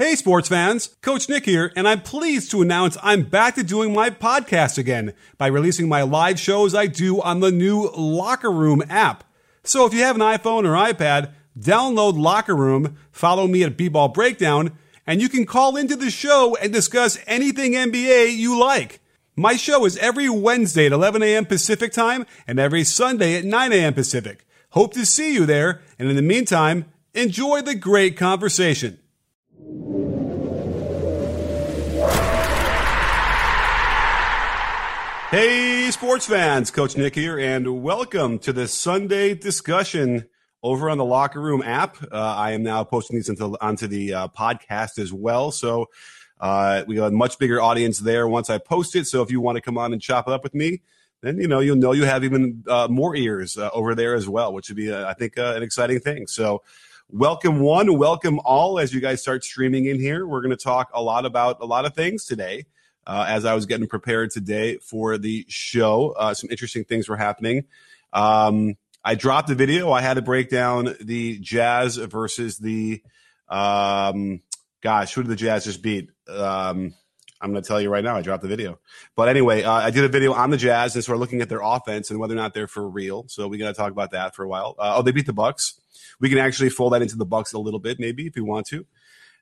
Hey, sports fans! Coach Nick here, and I'm pleased to announce I'm back to doing my podcast again by releasing my live shows I do on the new Locker Room app. So if you have an iPhone or iPad, download Locker Room, follow me at B-Ball Breakdown, and you can call into the show and discuss anything NBA you like. My show is every Wednesday at 11 a.m. Pacific time and every Sunday at 9 a.m. Pacific. Hope to see you there, and in the meantime, enjoy the great conversation. Hey, sports fans, Coach Nick here, and welcome to the Sunday discussion over on the Locker Room app. Uh, I am now posting these into, onto the uh, podcast as well. So uh, we got a much bigger audience there once I post it. So if you want to come on and chop it up with me, then you know you'll know you have even uh, more ears uh, over there as well, which would be, uh, I think, an exciting thing. So welcome one, welcome all as you guys start streaming in here. We're going to talk a lot about a lot of things today uh, as I was getting prepared today for the show. Uh, some interesting things were happening. Um, I dropped the video. I had to break down the Jazz versus the, um, gosh, who did the Jazz just beat? Um, I'm going to tell you right now. I dropped the video, but anyway, uh, I did a video on the Jazz, and so we're looking at their offense and whether or not they're for real. So we got to talk about that for a while. Uh, oh, they beat the Bucks. We can actually fold that into the Bucks a little bit, maybe if we want to.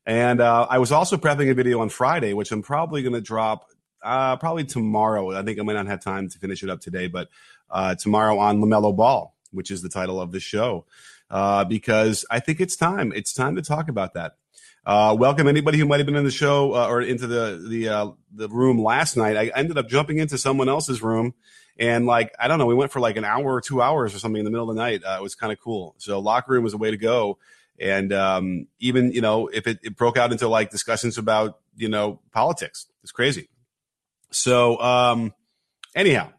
And uh, I was also prepping a video on Friday, which I'm probably going to drop uh, probably tomorrow. I think I might not have time to finish it up today, but uh, tomorrow on LaMelo Ball, which is the title of the show, uh, because I think it's time. It's time to talk about that. Uh, welcome anybody who might have been in the show uh, or into the the uh, the room last night. I ended up jumping into someone else's room, and like I don't know, we went for like an hour or two hours or something in the middle of the night. it was kind of cool. So locker room was a way to go. And um, even you know if it, it, broke out into like discussions about you know politics. It's crazy. So um, anyhow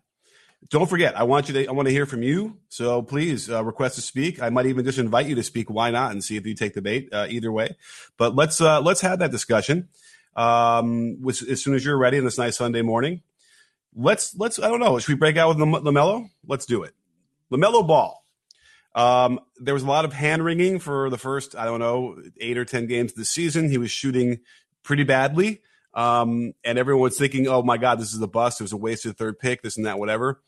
don't forget i want you to i want to hear from you. So please uh, request to speak. I might even just invite you to speak. Why not? And see if you take the bait uh, either way. But let's uh, let's have that discussion. Um, as soon as you're ready on this nice sunday morning let's let's i don't know should we break out with lamelo let's do it lamelo ball um, there was a lot of hand wringing for the first, I don't know, eight or 10 games this season. He was shooting pretty badly. Um, and everyone's thinking, oh my God, this is a bust. It was a wasted third pick, this and that, whatever.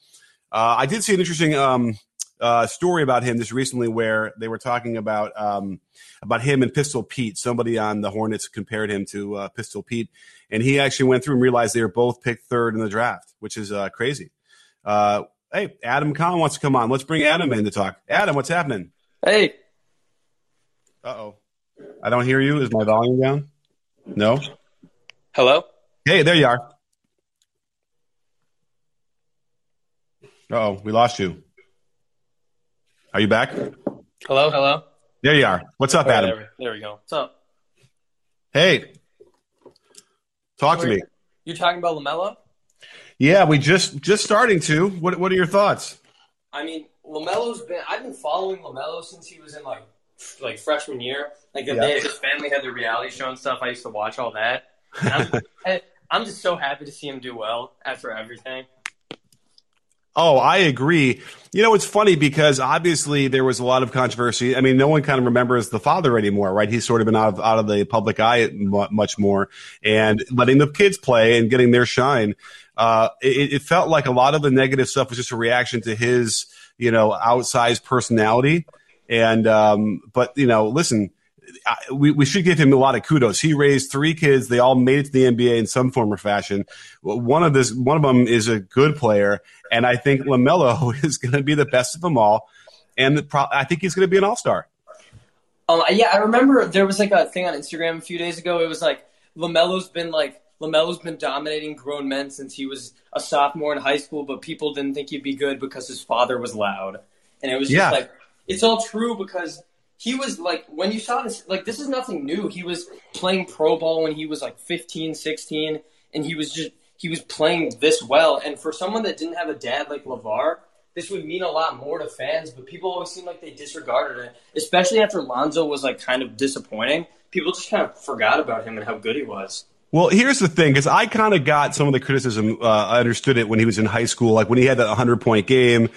Uh, I did see an interesting um, uh, story about him just recently where they were talking about um, about him and Pistol Pete. Somebody on the Hornets compared him to uh, Pistol Pete, and he actually went through and realized they were both picked third in the draft, which is uh, crazy. Uh, Hey, Adam Kahn wants to come on. Let's bring Adam in to talk. Adam, what's happening? Hey. Uh oh. I don't hear you. Is my volume down? No. Hello. Hey, there you are. oh, we lost you. Are you back? Hello, hello. There you are. What's up, Adam? There, there, we go. What's up? Hey. Talk to me. You're talking about Lamelo? Yeah, we just just starting to. What what are your thoughts? I mean, Lamelo's been. I've been following Lamelo since he was in like like freshman year. Like yeah. they, his family had the reality show and stuff. I used to watch all that. I'm, I'm just so happy to see him do well after everything. Oh, I agree. You know, it's funny because obviously there was a lot of controversy. I mean, no one kind of remembers the father anymore, right? He's sort of been out of out of the public eye much more, and letting the kids play and getting their shine uh, it, it, felt like a lot of the negative stuff was just a reaction to his, you know, outsized personality. And, um, but, you know, listen, we, we should give him a lot of kudos. He raised three kids. They all made it to the NBA in some form or fashion. One of this, one of them is a good player. And I think LaMelo is going to be the best of them all. And pro- I think he's going to be an all-star. Um, yeah, I remember there was like a thing on Instagram a few days ago. It was like LaMelo's been like LaMelo's been dominating grown men since he was a sophomore in high school, but people didn't think he'd be good because his father was loud. And it was just yeah. like, it's all true because he was like, when you saw this, like, this is nothing new. He was playing pro ball when he was like 15, 16, and he was just, he was playing this well. And for someone that didn't have a dad like LaVar, this would mean a lot more to fans, but people always seem like they disregarded it, especially after Lonzo was like kind of disappointing. People just kind of forgot about him and how good he was. Well, here's the thing, because I kind of got some of the criticism. Uh, I understood it when he was in high school, like when he had that 100 point game.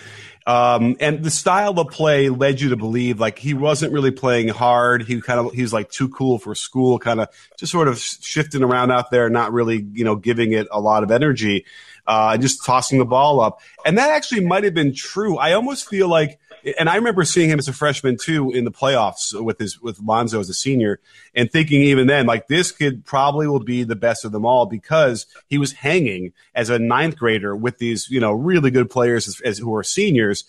Um, and the style of play led you to believe like he wasn't really playing hard. He kind of he's like too cool for school, kind of just sort of shifting around out there, not really you know giving it a lot of energy, uh, and just tossing the ball up. And that actually might have been true. I almost feel like and I remember seeing him as a freshman too in the playoffs with his with Lonzo as a senior, and thinking even then like this kid probably will be the best of them all because he was hanging as a ninth grader with these you know really good players as, as who are seniors.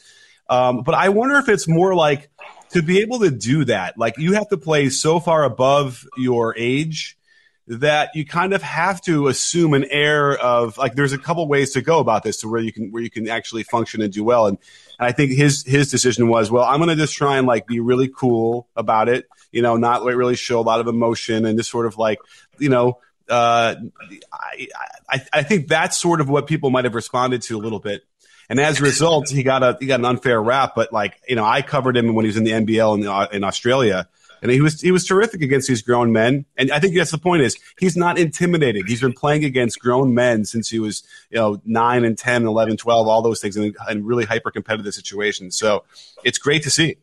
Um, but I wonder if it's more like to be able to do that, like you have to play so far above your age that you kind of have to assume an air of like there's a couple ways to go about this to where you can where you can actually function and do well. And, and I think his his decision was well I'm to just try and like be really cool about it you know not really show a lot of emotion and just sort of like you know uh, I, I I think that's sort of what people might have responded to a little bit. And as a result he got a he got an unfair rap but like you know I covered him when he was in the NBL in, uh, in Australia and he was he was terrific against these grown men. And I think that's the point is he's not intimidated. He's been playing against grown men since he was you know nine and 10, 11, 12, all those things in, in really hyper competitive situations. So it's great to see.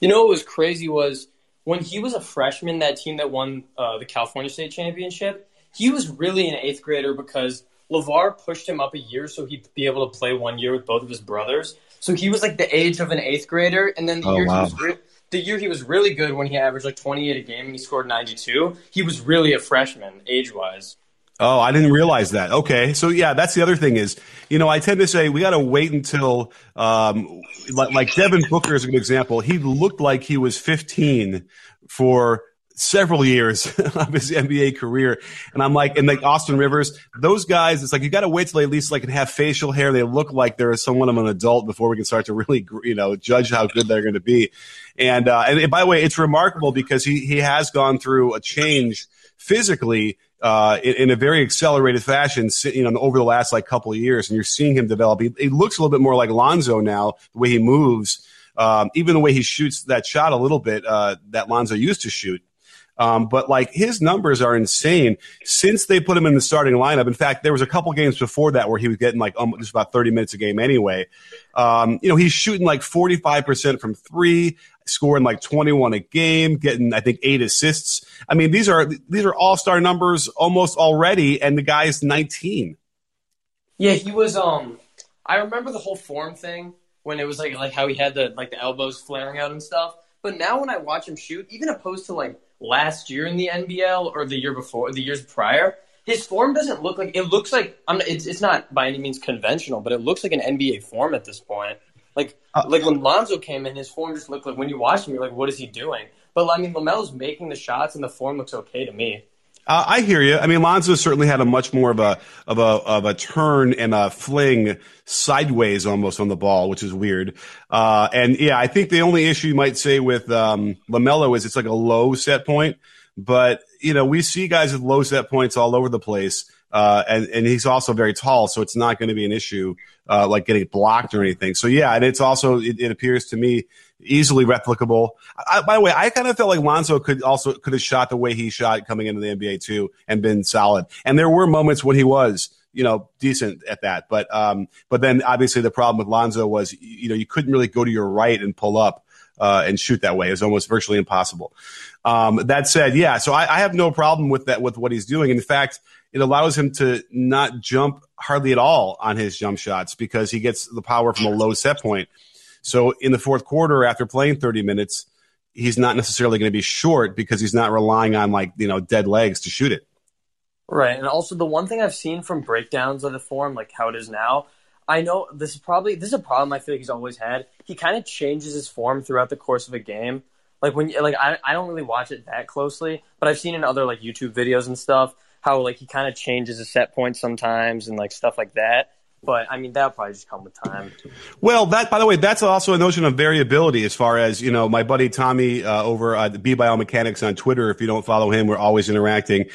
You know what was crazy was when he was a freshman, that team that won uh, the California State Championship, he was really an eighth grader because LaVar pushed him up a year so he'd be able to play one year with both of his brothers. So he was like the age of an eighth grader, and then the oh, year wow. he was re- the year he was really good when he averaged like 28 a game and he scored 92, he was really a freshman age wise. Oh, I didn't realize that. Okay, so yeah, that's the other thing is, you know, I tend to say we got to wait until, um, like, like Devin Booker is a good example. He looked like he was 15 for several years of his NBA career. And I'm like, and like Austin Rivers, those guys, it's like you got to wait till they at least like have facial hair. They look like they're somewhat of an adult before we can start to really, you know, judge how good they're going to be. And, uh, and, and by the way, it's remarkable because he, he has gone through a change physically uh, in, in, a very accelerated fashion, you know, over the last like couple of years, and you're seeing him develop. He, he looks a little bit more like Lonzo now, the way he moves, um, even the way he shoots that shot a little bit uh, that Lonzo used to shoot. Um, but like his numbers are insane since they put him in the starting lineup. In fact, there was a couple games before that where he was getting like um, just about 30 minutes a game anyway. Um, you know, he's shooting like 45% from three, scoring like 21 a game, getting, I think, eight assists. I mean, these are, these are all star numbers almost already. And the guy is 19. Yeah, he was, um, I remember the whole form thing when it was like, like how he had the, like the elbows flaring out and stuff. But now when I watch him shoot, even opposed to like last year in the NBL or the year before, the years prior, his form doesn't look like it looks like I'm. It's, it's not by any means conventional, but it looks like an NBA form at this point. Like uh, like when Lonzo came in, his form just looked like when you watch him, you're like, what is he doing? But I mean, Lamelo's making the shots, and the form looks okay to me. Uh, I hear you. I mean, Lonzo certainly had a much more of a of a of a turn and a fling sideways almost on the ball, which is weird. Uh, and yeah, I think the only issue you might say with um, Lamelo is it's like a low set point. But you know, we see guys with low set points all over the place. Uh, and, and he's also very tall, so it's not going to be an issue uh, like getting blocked or anything. So yeah, and it's also it, it appears to me easily replicable. I, by the way, I kind of felt like Lonzo could also could have shot the way he shot coming into the NBA too and been solid. And there were moments when he was you know decent at that, but um, but then obviously the problem with Lonzo was you know you couldn't really go to your right and pull up. Uh, and shoot that way. It's almost virtually impossible. Um, that said, yeah, so I, I, have no problem with that with what he's doing. In fact, it allows him to not jump hardly at all on his jump shots because he gets the power from a low set point. So in the fourth quarter, after playing 30 minutes, he's not necessarily going to be short because he's not relying on like, you know, dead legs to shoot it. Right. And also the one thing I've seen from breakdowns of the form, like how it is now, I know this is probably this is a problem I feel like he's always had. He kind of changes his form throughout the course of a game. Like when like I I don't really watch it that closely, but I've seen in other like YouTube videos and stuff how like he kind of changes his set point sometimes and like stuff like that. But I mean, that'll probably just come with time. Well, that by the way, that's also a notion of variability. As far as you know, my buddy Tommy uh, over at the B Biomechanics on Twitter. If you don't follow him, we're always interacting.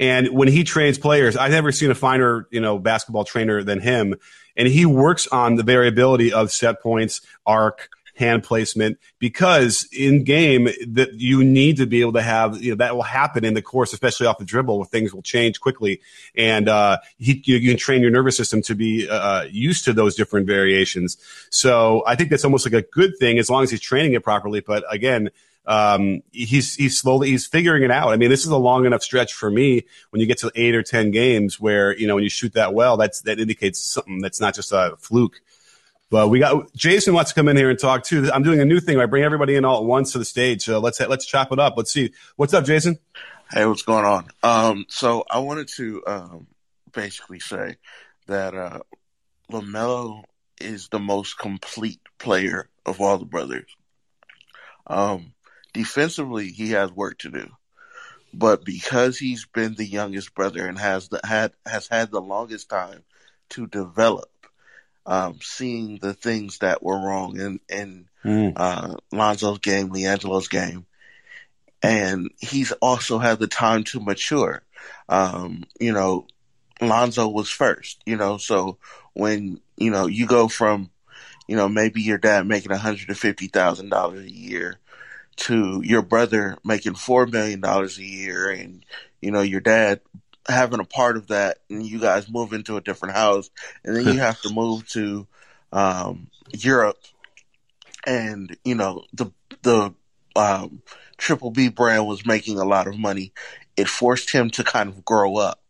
And when he trains players, I've never seen a finer, you know, basketball trainer than him. And he works on the variability of set points, arc, hand placement, because in game that you need to be able to have, you know, that will happen in the course, especially off the dribble where things will change quickly. And, uh, he, you, you, can train your nervous system to be, uh, used to those different variations. So I think that's almost like a good thing as long as he's training it properly. But again, um, he's he's slowly he's figuring it out. I mean, this is a long enough stretch for me when you get to eight or ten games where you know when you shoot that well, that's that indicates something that's not just a fluke. But we got Jason wants to come in here and talk too. I'm doing a new thing. I bring everybody in all at once to the stage. So let's let's chop it up. Let's see what's up, Jason. Hey, what's going on? Um, so I wanted to um, basically say that uh, Lamelo is the most complete player of all the brothers. Um, defensively, he has work to do, but because he's been the youngest brother and has the, had has had the longest time to develop, um, seeing the things that were wrong in in mm. uh, Lonzo's game, LiAngelo's game, and he's also had the time to mature. Um, you know, Lonzo was first. You know, so when you know you go from you know, maybe your dad making $150,000 a year to your brother making $4 million a year and, you know, your dad having a part of that and you guys move into a different house and then you have to move to, um, Europe and, you know, the, the, um, Triple B brand was making a lot of money. It forced him to kind of grow up.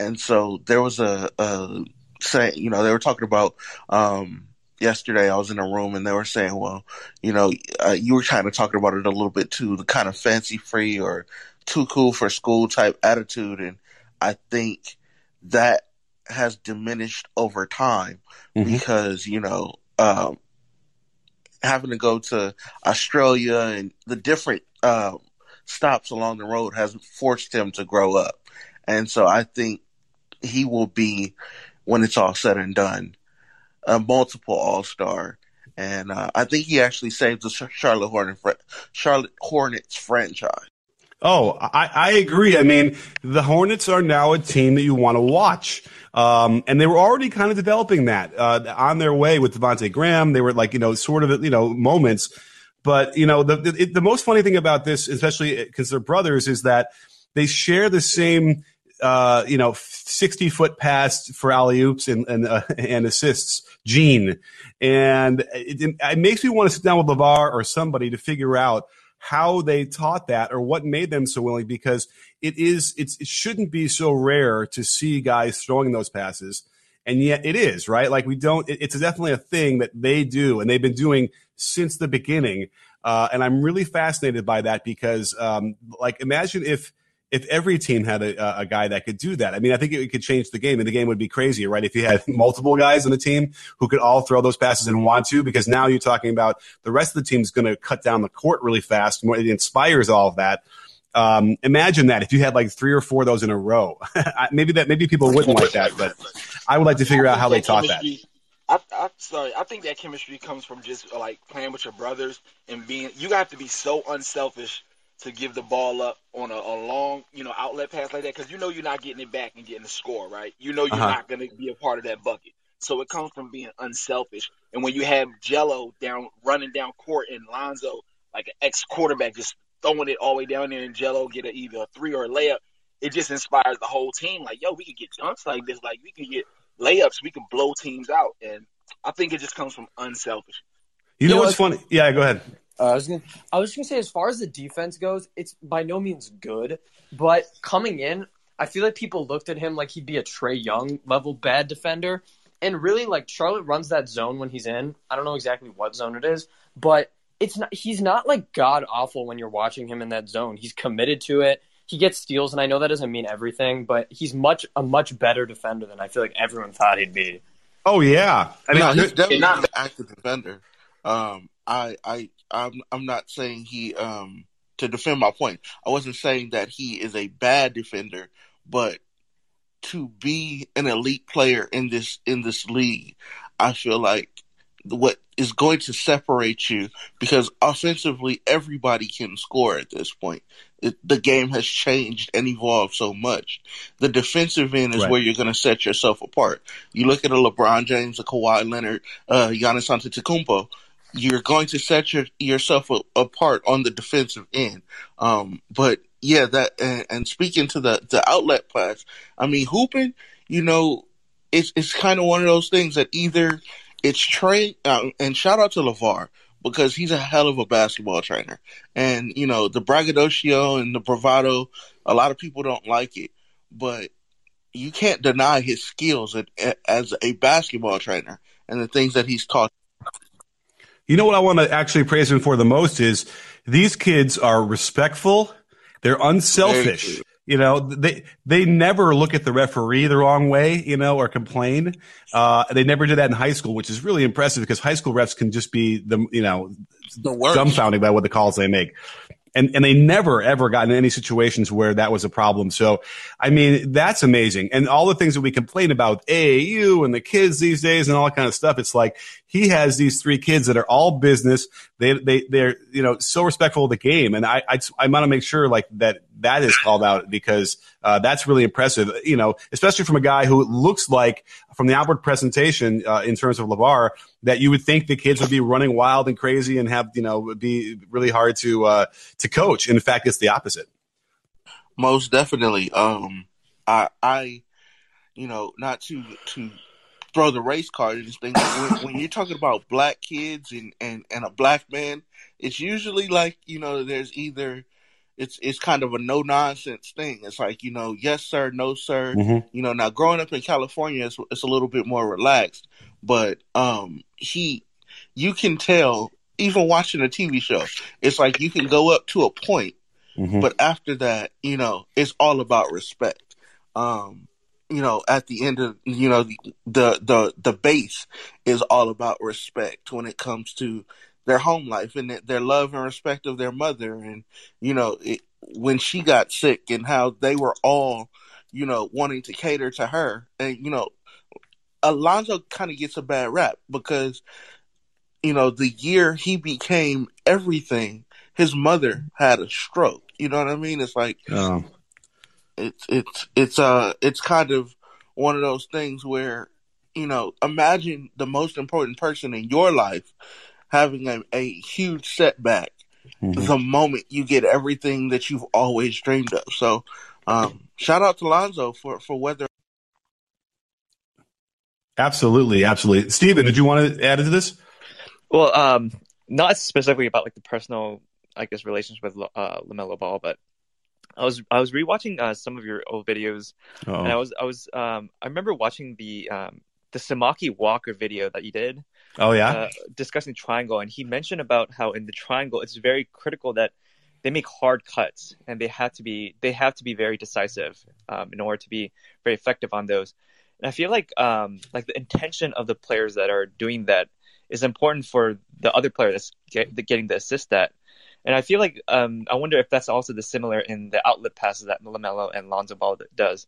And so there was a, a say, you know, they were talking about, um, yesterday I was in a room and they were saying, well, you know, uh, you were kind of talking about it a little bit too, the kind of fancy free or too cool for school type attitude. And I think that has diminished over time mm-hmm. because, you know, um, having to go to Australia and the different, uh, stops along the road has forced him to grow up. And so I think he will be, when it's all said and done, a multiple All Star, and uh, I think he actually saved the Charlotte Hornets Charlotte Hornets franchise. Oh, I, I agree. I mean, the Hornets are now a team that you want to watch. Um, and they were already kind of developing that, uh, on their way with Devonte Graham. They were like, you know, sort of, you know, moments. But, you know, the, the, the most funny thing about this, especially because they're brothers, is that they share the same, uh, you know, 60 foot pass for alley oops and, and, uh, and assists gene. And it, it makes me want to sit down with LaVar or somebody to figure out how they taught that or what made them so willing because it is it shouldn't be so rare to see guys throwing those passes. And yet it is right? Like we don't it, it's definitely a thing that they do and they've been doing since the beginning. Uh, and i'm really fascinated by that because um, like imagine if if every team had a, a guy that could do that. I mean, I think it could change the game, and the game would be crazy, right? If you had multiple guys on the team who could all throw those passes and want to, because now you're talking about the rest of the team's going to cut down the court really fast. It inspires all of that. Um, imagine that if you had like three or four of those in a row. maybe that maybe people wouldn't like that, but I would like to figure out how they taught that. I, I sorry, I think that chemistry comes from just like playing with your brothers and being. You have to be so unselfish to give the ball up on a, a long, you know, outlet pass like that because you know you're not getting it back and getting the score, right? You know you're uh-huh. not going to be a part of that bucket. So it comes from being unselfish. And when you have Gelo down running down court and Lonzo, like an ex quarterback, just throwing it all the way down there, and Gelo get a, either a three or a layup, it just inspires the whole team. Like, yo, we can get dunks like this. Like, we can get layups. We can blow teams out. And I think it just comes from unselfish. You know what's funny? Yeah, go ahead. Uh, I was gonna, I was gonna say, as far as the defense goes, it's by no means good. But coming in, I feel like people looked at him like he'd be a Trae Young level bad defender, and really, like Charlotte runs that zone when he's in. I don't know exactly what zone it is, but it's not. He's not like god awful when you're watching him in that zone. He's committed to it. He gets steals, and I know that doesn't mean everything, but he's much a much better defender than I feel like everyone thought he'd be. Oh yeah, I mean, no, he's definitely not an active defender. Um, I, I, I'm, I'm not saying he, um, to defend my point, I wasn't saying that he is a bad defender, but to be an elite player in this, in this league, I feel like what is going to separate you because offensively everybody can score at this point. It, the game has changed and evolved so much. The defensive end is right. where you're going to set yourself apart. You look at a LeBron James, a Kawhi Leonard, uh, Giannis Antetokounmpo you're going to set your, yourself a, apart on the defensive end. Um, but yeah, that and, and, speaking to the the outlet pass, I mean hooping, you know, it's it's kind of one of those things that either it's trained uh, and shout out to LaVar because he's a hell of a basketball trainer. And, you know, the braggadocio and the bravado, a lot of people don't like it, but you can't deny his skills as a basketball trainer and the things that he's taught. You know what I want to actually praise him for the most is these kids are respectful. They're unselfish. You know, they they never look at the referee the wrong way, you know, or complain. Uh, they never did that in high school, which is really impressive because high school refs can just be the you know the dumbfounded by what the calls they make and and they never ever got in any situations where that was a problem. So, I mean, that's amazing. And all the things that we complain about AAU and the kids these days and all that kind of stuff. It's like he has these three kids that are all business. They they they're you know so respectful of the game, and I I, I want to make sure like that that is called out because uh, that's really impressive. You know, especially from a guy who looks like from the outward presentation uh, in terms of LaVar that you would think the kids would be running wild and crazy and have you know be really hard to uh, to coach. In fact, it's the opposite. Most definitely. Um, I I you know not to to throw the race card and things. When, when you're talking about black kids and, and, and a black man, it's usually like, you know, there's either it's it's kind of a no nonsense thing. It's like you know, yes sir, no sir. Mm-hmm. You know, now growing up in California, it's, it's, a little bit more relaxed. But um, he, you can tell even watching a TV show, it's like you can go up to a point, mm-hmm. but after that, you know, it's all about respect. Um, you know, at the end of you know the the the, the base is all about respect when it comes to their home life and their love and respect of their mother. And you know it, when she got sick and how they were all you know wanting to cater to her. And you know Alonzo kind of gets a bad rap because you know the year he became everything his mother had a stroke. You know what i mean? It's like oh. it's it's it's uh it's kind of one of those things where you know imagine the most important person in your life having a, a huge setback mm-hmm. the moment you get everything that you've always dreamed of. So, um, shout out to Lonzo for, for whether. Absolutely, absolutely. Steven, did you want to add to this? Well, um, not specifically about like the personal, I guess, relationship with uh, Lamelo Ball, but I was I was rewatching uh, some of your old videos, Uh-oh. and I was I was um, I remember watching the um, the Samaki Walker video that you did, Oh yeah, uh, discussing triangle, and he mentioned about how in the triangle it's very critical that they make hard cuts and they have to be they have to be very decisive um, in order to be very effective on those. And I feel like um, like the intention of the players that are doing that is important for the other player that's get, getting the assist that. And I feel like um, I wonder if that's also the similar in the outlet passes that Lamelo and Lonzo Ball does.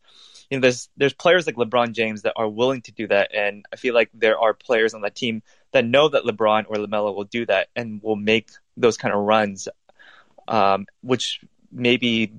You know, there's there's players like LeBron James that are willing to do that, and I feel like there are players on that team that know that LeBron or LaMelo will do that and will make those kind of runs, um, which maybe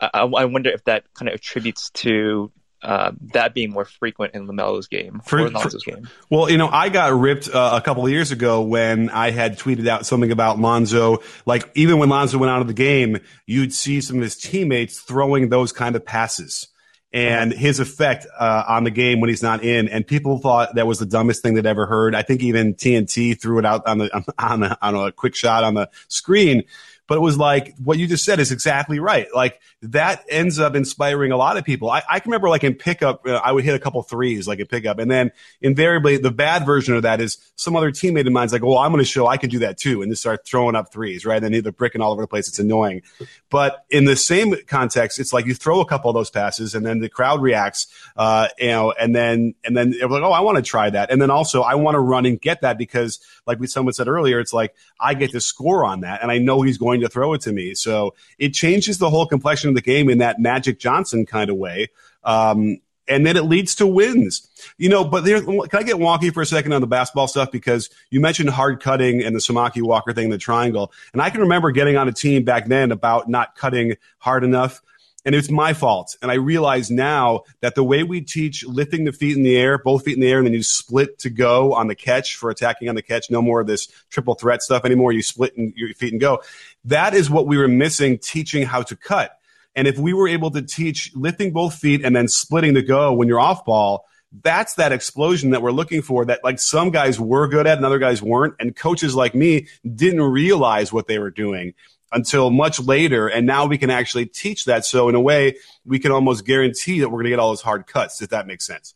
I, I, wonder if that kind of attributes to uh, that being more frequent in Lamelo's game for, or Lonzo's for, game. Well, you know, I got ripped uh, a couple of years ago when I had tweeted out something about Lonzo. Like even when Lonzo went out of the game, you'd see some of his teammates throwing those kind of passes and his effect uh, on the game when he's not in. And people thought that was the dumbest thing they'd ever heard. I think even TNT threw it out on the on, the, on a quick shot on the screen. But it was like what you just said is exactly right. Like that ends up inspiring a lot of people. I, I can remember like in pickup, uh, I would hit a couple threes like in pickup, and then invariably the bad version of that is some other teammate of mine's like, "Well, I'm going to show I can do that too," and just start throwing up threes, right? And then they're bricking all over the place. It's annoying. But in the same context, it's like you throw a couple of those passes, and then the crowd reacts, uh, you know, and then and then they're like, "Oh, I want to try that," and then also I want to run and get that because, like we someone said earlier, it's like I get to score on that, and I know he's going to throw it to me. So it changes the whole complexion of the game in that Magic Johnson kind of way. Um, and then it leads to wins. You know, but there, can I get wonky for a second on the basketball stuff? Because you mentioned hard cutting and the Samaki Walker thing, the triangle. And I can remember getting on a team back then about not cutting hard enough. And it's my fault. And I realize now that the way we teach lifting the feet in the air, both feet in the air, and then you split to go on the catch for attacking on the catch, no more of this triple threat stuff anymore. You split in your feet and go. That is what we were missing teaching how to cut. And if we were able to teach lifting both feet and then splitting to go when you're off ball, that's that explosion that we're looking for that like some guys were good at and other guys weren't. And coaches like me didn't realize what they were doing until much later. And now we can actually teach that. So in a way, we can almost guarantee that we're going to get all those hard cuts, if that makes sense.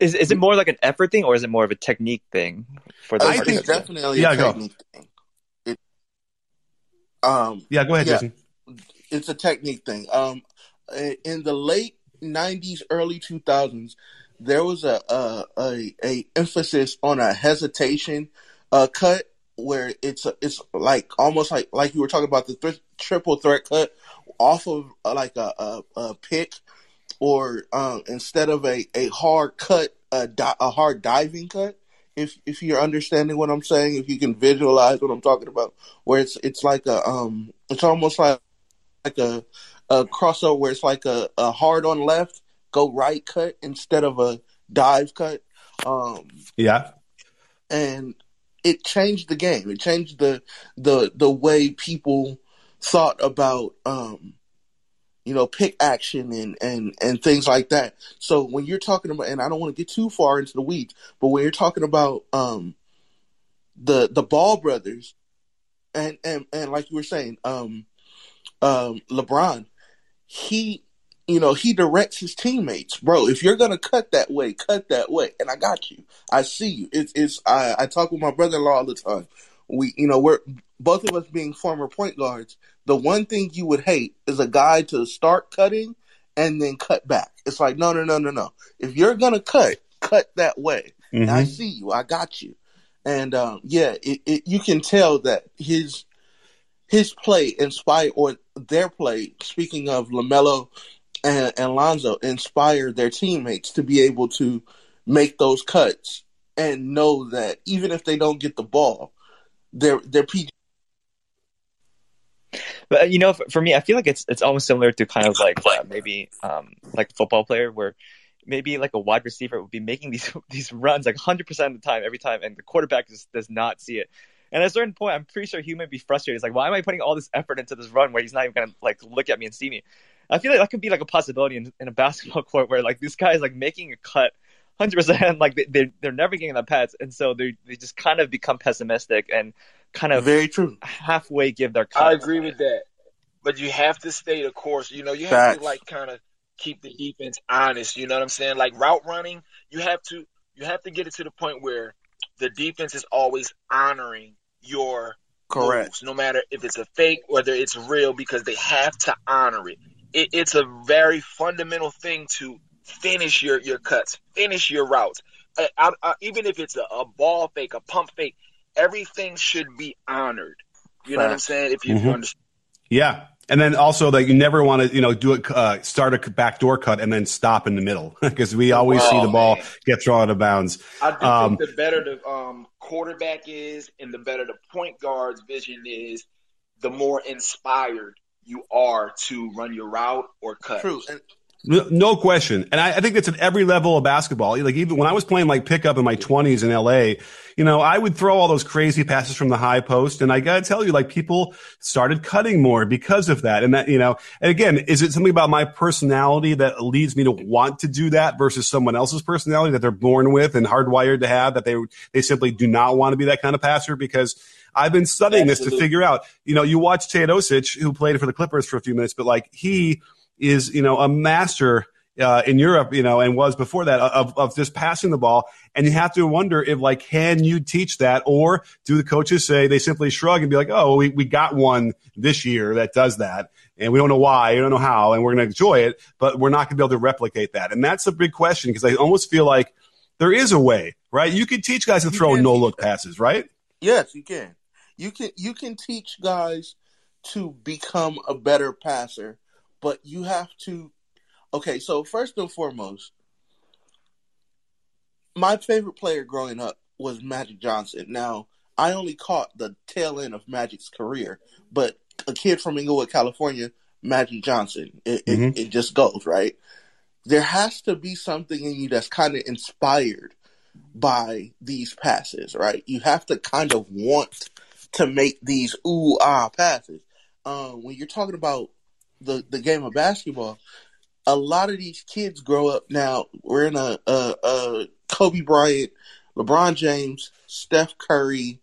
Is, is it more like an effort thing or is it more of a technique thing for the I think it's definitely yeah, a technique go. thing. It, um, yeah, go ahead, yeah, Jason. It's a technique thing. Um, in the late 90s, early 2000s, there was a a, a, a emphasis on a hesitation uh, cut where it's it's like almost like like you were talking about the th- triple threat cut off of uh, like a, a, a pick or um, instead of a, a hard cut a, di- a hard diving cut if if you're understanding what I'm saying if you can visualize what I'm talking about where it's it's like a um it's almost like like a a crossover where it's like a, a hard on left go right cut instead of a dive cut um yeah. and it changed the game. It changed the the the way people thought about um, you know pick action and and and things like that. So when you're talking about, and I don't want to get too far into the weeds, but when you're talking about um, the the Ball brothers, and and and like you were saying, um, um, LeBron, he you know, he directs his teammates, bro. If you're gonna cut that way, cut that way, and I got you. I see you. It's it's. I, I talk with my brother-in-law all the time. We, you know, we're both of us being former point guards. The one thing you would hate is a guy to start cutting and then cut back. It's like no, no, no, no, no. If you're gonna cut, cut that way. Mm-hmm. I see you. I got you. And um, yeah, it, it, you can tell that his his play inspired or their play. Speaking of Lamelo and, and Lonzo inspired their teammates to be able to make those cuts and know that even if they don't get the ball, they're they're PG. But you know, for, for, me, I feel like it's it's almost similar to kind of like uh, maybe um, like football player where maybe like a wide receiver would be making these these runs like 100% of the time every time and the quarterback just does not see it and at a certain point i'm pretty sure he might be frustrated he's like why am i putting all this effort into this run where he's not even gonna like look at me and see me I feel like that could be like a possibility in, in a basketball court where like this guy is like making a cut hundred percent like they they're, they're never getting the pads and so they they just kind of become pessimistic and kind of very true halfway give their cut. I agree with that, but you have to stay the course. You know, you have Facts. to like kind of keep the defense honest. You know what I'm saying? Like route running, you have to you have to get it to the point where the defense is always honoring your correct, moves, no matter if it's a fake whether it's real, because they have to honor it it, it's a very fundamental thing to finish your, your cuts, finish your routes. Uh, I, I, even if it's a, a, ball fake, a pump fake, everything should be honored. You know what I'm saying? If you, mm-hmm. understand. Yeah. And then also that you never want to, you know, do it, uh, start a backdoor cut and then stop in the middle because we always oh, see the ball man. get thrown out of bounds. I do um, think the better the um, quarterback is and the better the point guard's vision is, the more inspired you are to run your route or cut. True. And- no question. And I, I, think it's at every level of basketball. Like even when I was playing like pickup in my twenties in LA, you know, I would throw all those crazy passes from the high post. And I gotta tell you, like people started cutting more because of that. And that, you know, and again, is it something about my personality that leads me to want to do that versus someone else's personality that they're born with and hardwired to have that they, they simply do not want to be that kind of passer because I've been studying Absolutely. this to figure out, you know, you watch Teodosic, who played for the Clippers for a few minutes, but like he is, you know, a master uh, in Europe, you know, and was before that of, of just passing the ball. And you have to wonder if like, can you teach that or do the coaches say they simply shrug and be like, oh, we, we got one this year that does that and we don't know why, we don't know how, and we're going to enjoy it, but we're not going to be able to replicate that. And that's a big question because I almost feel like there is a way, right? You can teach guys to throw no look passes, right? Yes, you can. You can you can teach guys to become a better passer, but you have to Okay, so first and foremost, my favorite player growing up was Magic Johnson. Now, I only caught the tail end of Magic's career, but a kid from Inglewood, California, Magic Johnson. It, Mhm. it, it just goes, right? There has to be something in you that's kind of inspired by these passes, right? You have to kind of want to make these ooh ah passes. Uh, when you're talking about the, the game of basketball, a lot of these kids grow up now. We're in a, a, a Kobe Bryant, LeBron James, Steph Curry,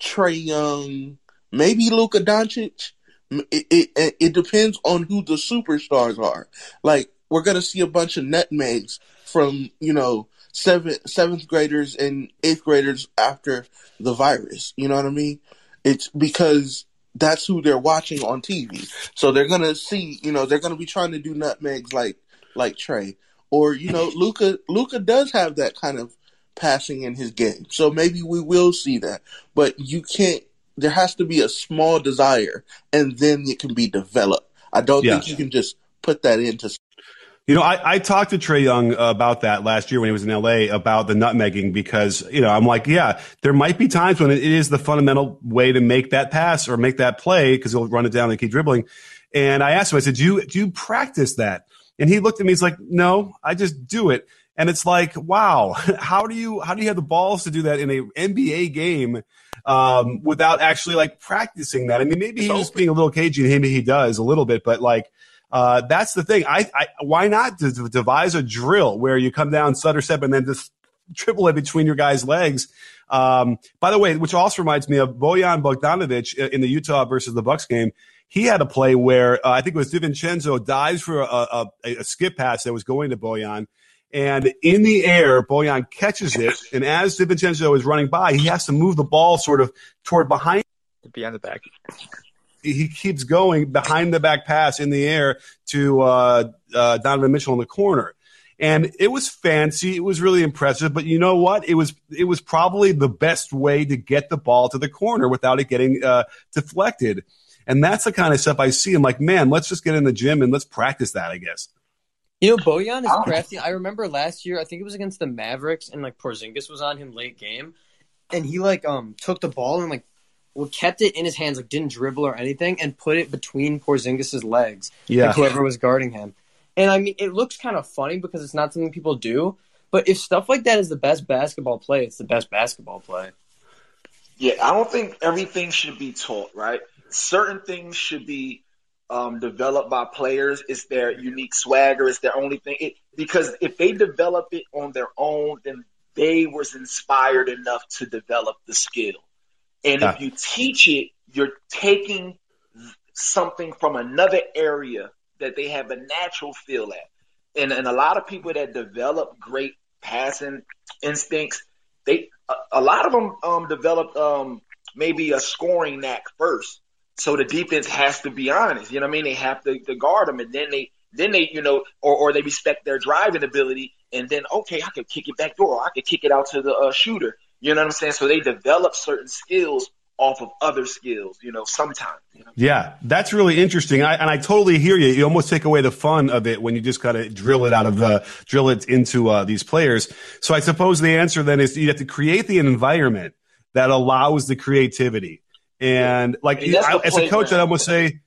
Trae Young, maybe Luka Doncic. It, it it depends on who the superstars are. Like we're gonna see a bunch of nutmegs from you know seventh seventh graders and eighth graders after the virus. You know what I mean? It's because that's who they're watching on TV. So they're gonna see, you know, they're gonna be trying to do nutmegs like like Trae. Or, you know, Luka Luka does have that kind of passing in his game. So maybe we will see that. But you can't there has to be a small desire and then it can be developed. I don't Yeah. think you can just put that into You know, I, I talked to Trae Young about that last year when he was in LA about the nutmegging because, you know, I'm like, yeah, there might be times when it is the fundamental way to make that pass or make that play because he'll run it down and keep dribbling. And I asked him, I said, do you, do you practice that? And he looked at me, he's like, no, I just do it. And it's like, wow, how do you, how do you have the balls to do that in a NBA game, um, without actually like practicing that? I mean, maybe he's being a little cagey and maybe he does a little bit, but like, uh, that's the thing. I, I why not de- devise a drill where you come down stutter step and then just triple it between your guys' legs. Um, by the way, which also reminds me of Bojan Bogdanovic in the Utah versus the Bucks game. He had a play where uh, I think it was DiVincenzo dives for a, a, a skip pass that was going to Bojan. And in the air, Bojan catches it. And as DiVincenzo is running by, he has to move the ball sort of toward behind behind the back. He keeps going behind the back pass in the air to uh, uh, Donovan Mitchell in the corner. And it was fancy. It was really impressive. But you know what? It was it was probably the best way to get the ball to the corner without it getting uh, deflected. And that's the kind of stuff I see. I'm like, man, let's just get in the gym and let's practice that. I guess. You know, Bojan is crafty. I remember last year, I think it was against the Mavericks, and like Porzingis was on him late game, and he like um took the ball and like well, kept it in his hands, like didn't dribble or anything, and put it between Porzingis's legs, Yeah. like whoever was guarding him. And I mean, it looks kind of funny because it's not something people do. But if stuff like that is the best basketball play, it's the best basketball play. Yeah, I don't think everything should be taught, right? Certain things should be um, developed by players. It's their unique swagger. It's their only thing. It, because if they develop it on their own, then they was inspired enough to develop the skill. And Yeah. if you teach it, you're taking something from another area that they have a natural feel at. And, and a lot of people that develop great passing instincts, they a, a lot of them um, develop um, maybe a scoring knack first. So the defense has to be honest. You know what I mean? They have to, to guard them, and then they then they you know or, or they respect their driving ability, and then okay, I could kick it back door, or I could kick it out to the uh, shooter. You know what I'm saying? So they develop certain skills off of other skills. You know, sometimes. You know? Yeah, that's really interesting. I, and I totally hear you. You almost take away the fun of it when you just kind of drill it out of the drill it into uh, these players. So I suppose the answer then is you have to create the environment that allows the creativity. And like And that's I, as a coach, I'd almost say,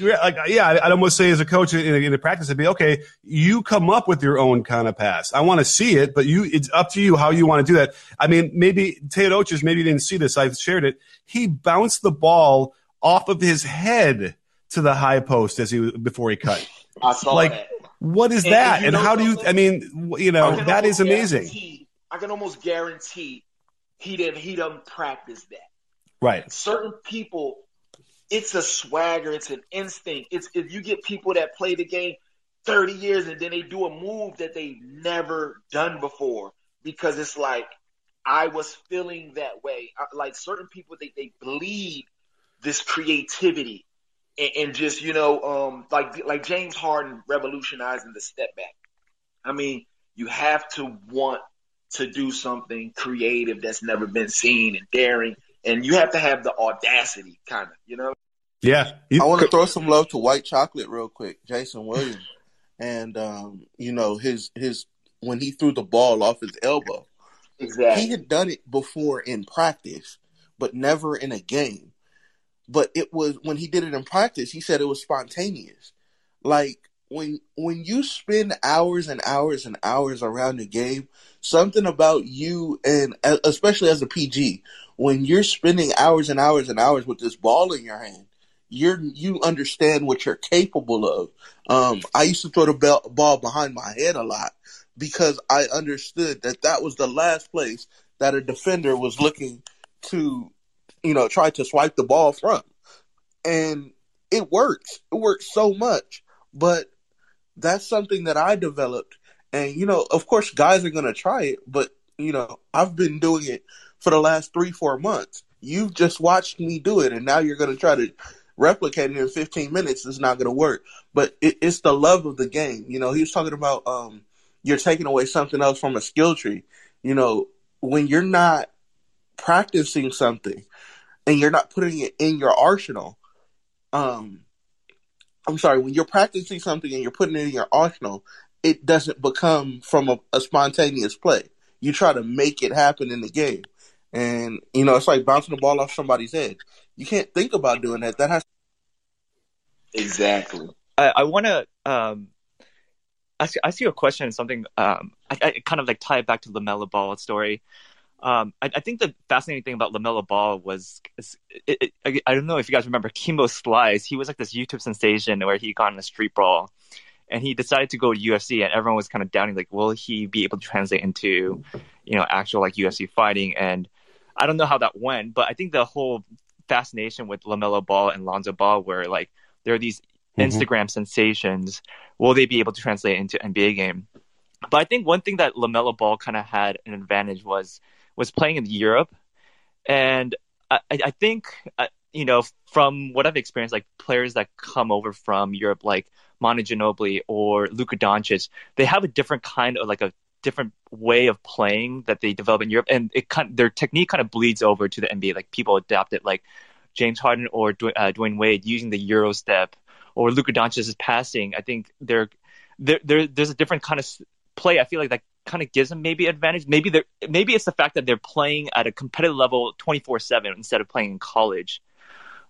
like yeah, I'd almost say as a coach in, in a practice, I'd be okay. You come up with your own kind of pass. I want to see it, but you, it's up to you how you want to do that. I mean, maybe Teodosic, maybe you didn't see this. I've shared it. He bounced the ball off of his head to the high post as he before he cut. I saw Like, that. What is And- that? and you And how do you? I mean, you know, that is amazing. I can almost guarantee he didn't he doesn't practice that. Right. certain people, it's a swagger, it's an instinct. It's if you get people that play the game 30 years and then they do a move that they've never done before because it's like I was feeling that way. Like certain people, they they bleed this creativity and, and just you know, um, like like James Harden revolutionizing the step back. I mean, you have to want to do something creative that's never been seen and daring and you have to have the audacity, kind of, you know. Yeah. You- I want to throw some love to White Chocolate real quick, Jason Williams, and um, you know his his when he threw the ball off his elbow, Exactly. he had done it before in practice, but never in a game. but it was when he did it in practice, he said it was spontaneous. Like when when you spend hours and hours and hours around the game, something about you and especially as a PG, when you're spending hours and hours and hours with this ball in your hand, you're you understand what you're capable of. Um, I used to throw the ball behind my head a lot because I understood that that was the last place that a defender was looking to, you know, try to swipe the ball from, and it works. It works so much, but that's something that I developed. And, you know, of course, guys are going to try it, but, you know, I've been doing it for the last three, four months. You've just watched me do it, and now you're going to try to replicate it in 15 minutes. It's not going to work. But it, it's the love of the game. You know, he was talking about um, you're taking away something else from a skill tree. You know, when you're not practicing something and you're not putting it in your arsenal, um, I'm sorry, when you're practicing something and you're putting it in your arsenal, it doesn't become from a, a spontaneous play. You try to make it happen in the game. And, you know, it's like bouncing the ball off somebody's head. You can't think about doing that. That has Exactly. I, I want to um, ask, ask you a question, and something um, I, I kind of like tie it back to LaMelo Ball story. Um, I, I, think the fascinating thing about LaMelo Ball was, it, it, I, I, don't know if you guys remember Kimbo Slice. He was like this YouTube sensation where he got in a street brawl, and he decided to go to UFC, and everyone was kind of doubting, like, will he be able to translate into, you know, actual like UFC fighting? And I don't know how that went, but I think the whole fascination with LaMelo Ball and Lonzo Ball, where like there are these mm-hmm. Instagram sensations, will they be able to translate into NBA game? But I think one thing that LaMelo Ball kind of had an advantage was was playing in Europe, and I, I think you know from what I've experienced, like players that come over from Europe, like Manu Ginobili or Luka Doncic, they have a different kind of like a different way of playing that they develop in Europe, and it kind their technique kind of bleeds over to the NBA. Like people adapt it, like James Harden or uh, Dwyane Wade using the Euro step, or Luka Doncic's passing. I think there, there, there's a different kind of play. I feel like that kind of gives them maybe advantage. Maybe they're maybe it's the fact that they're playing at a competitive level 24 seven instead of playing in college.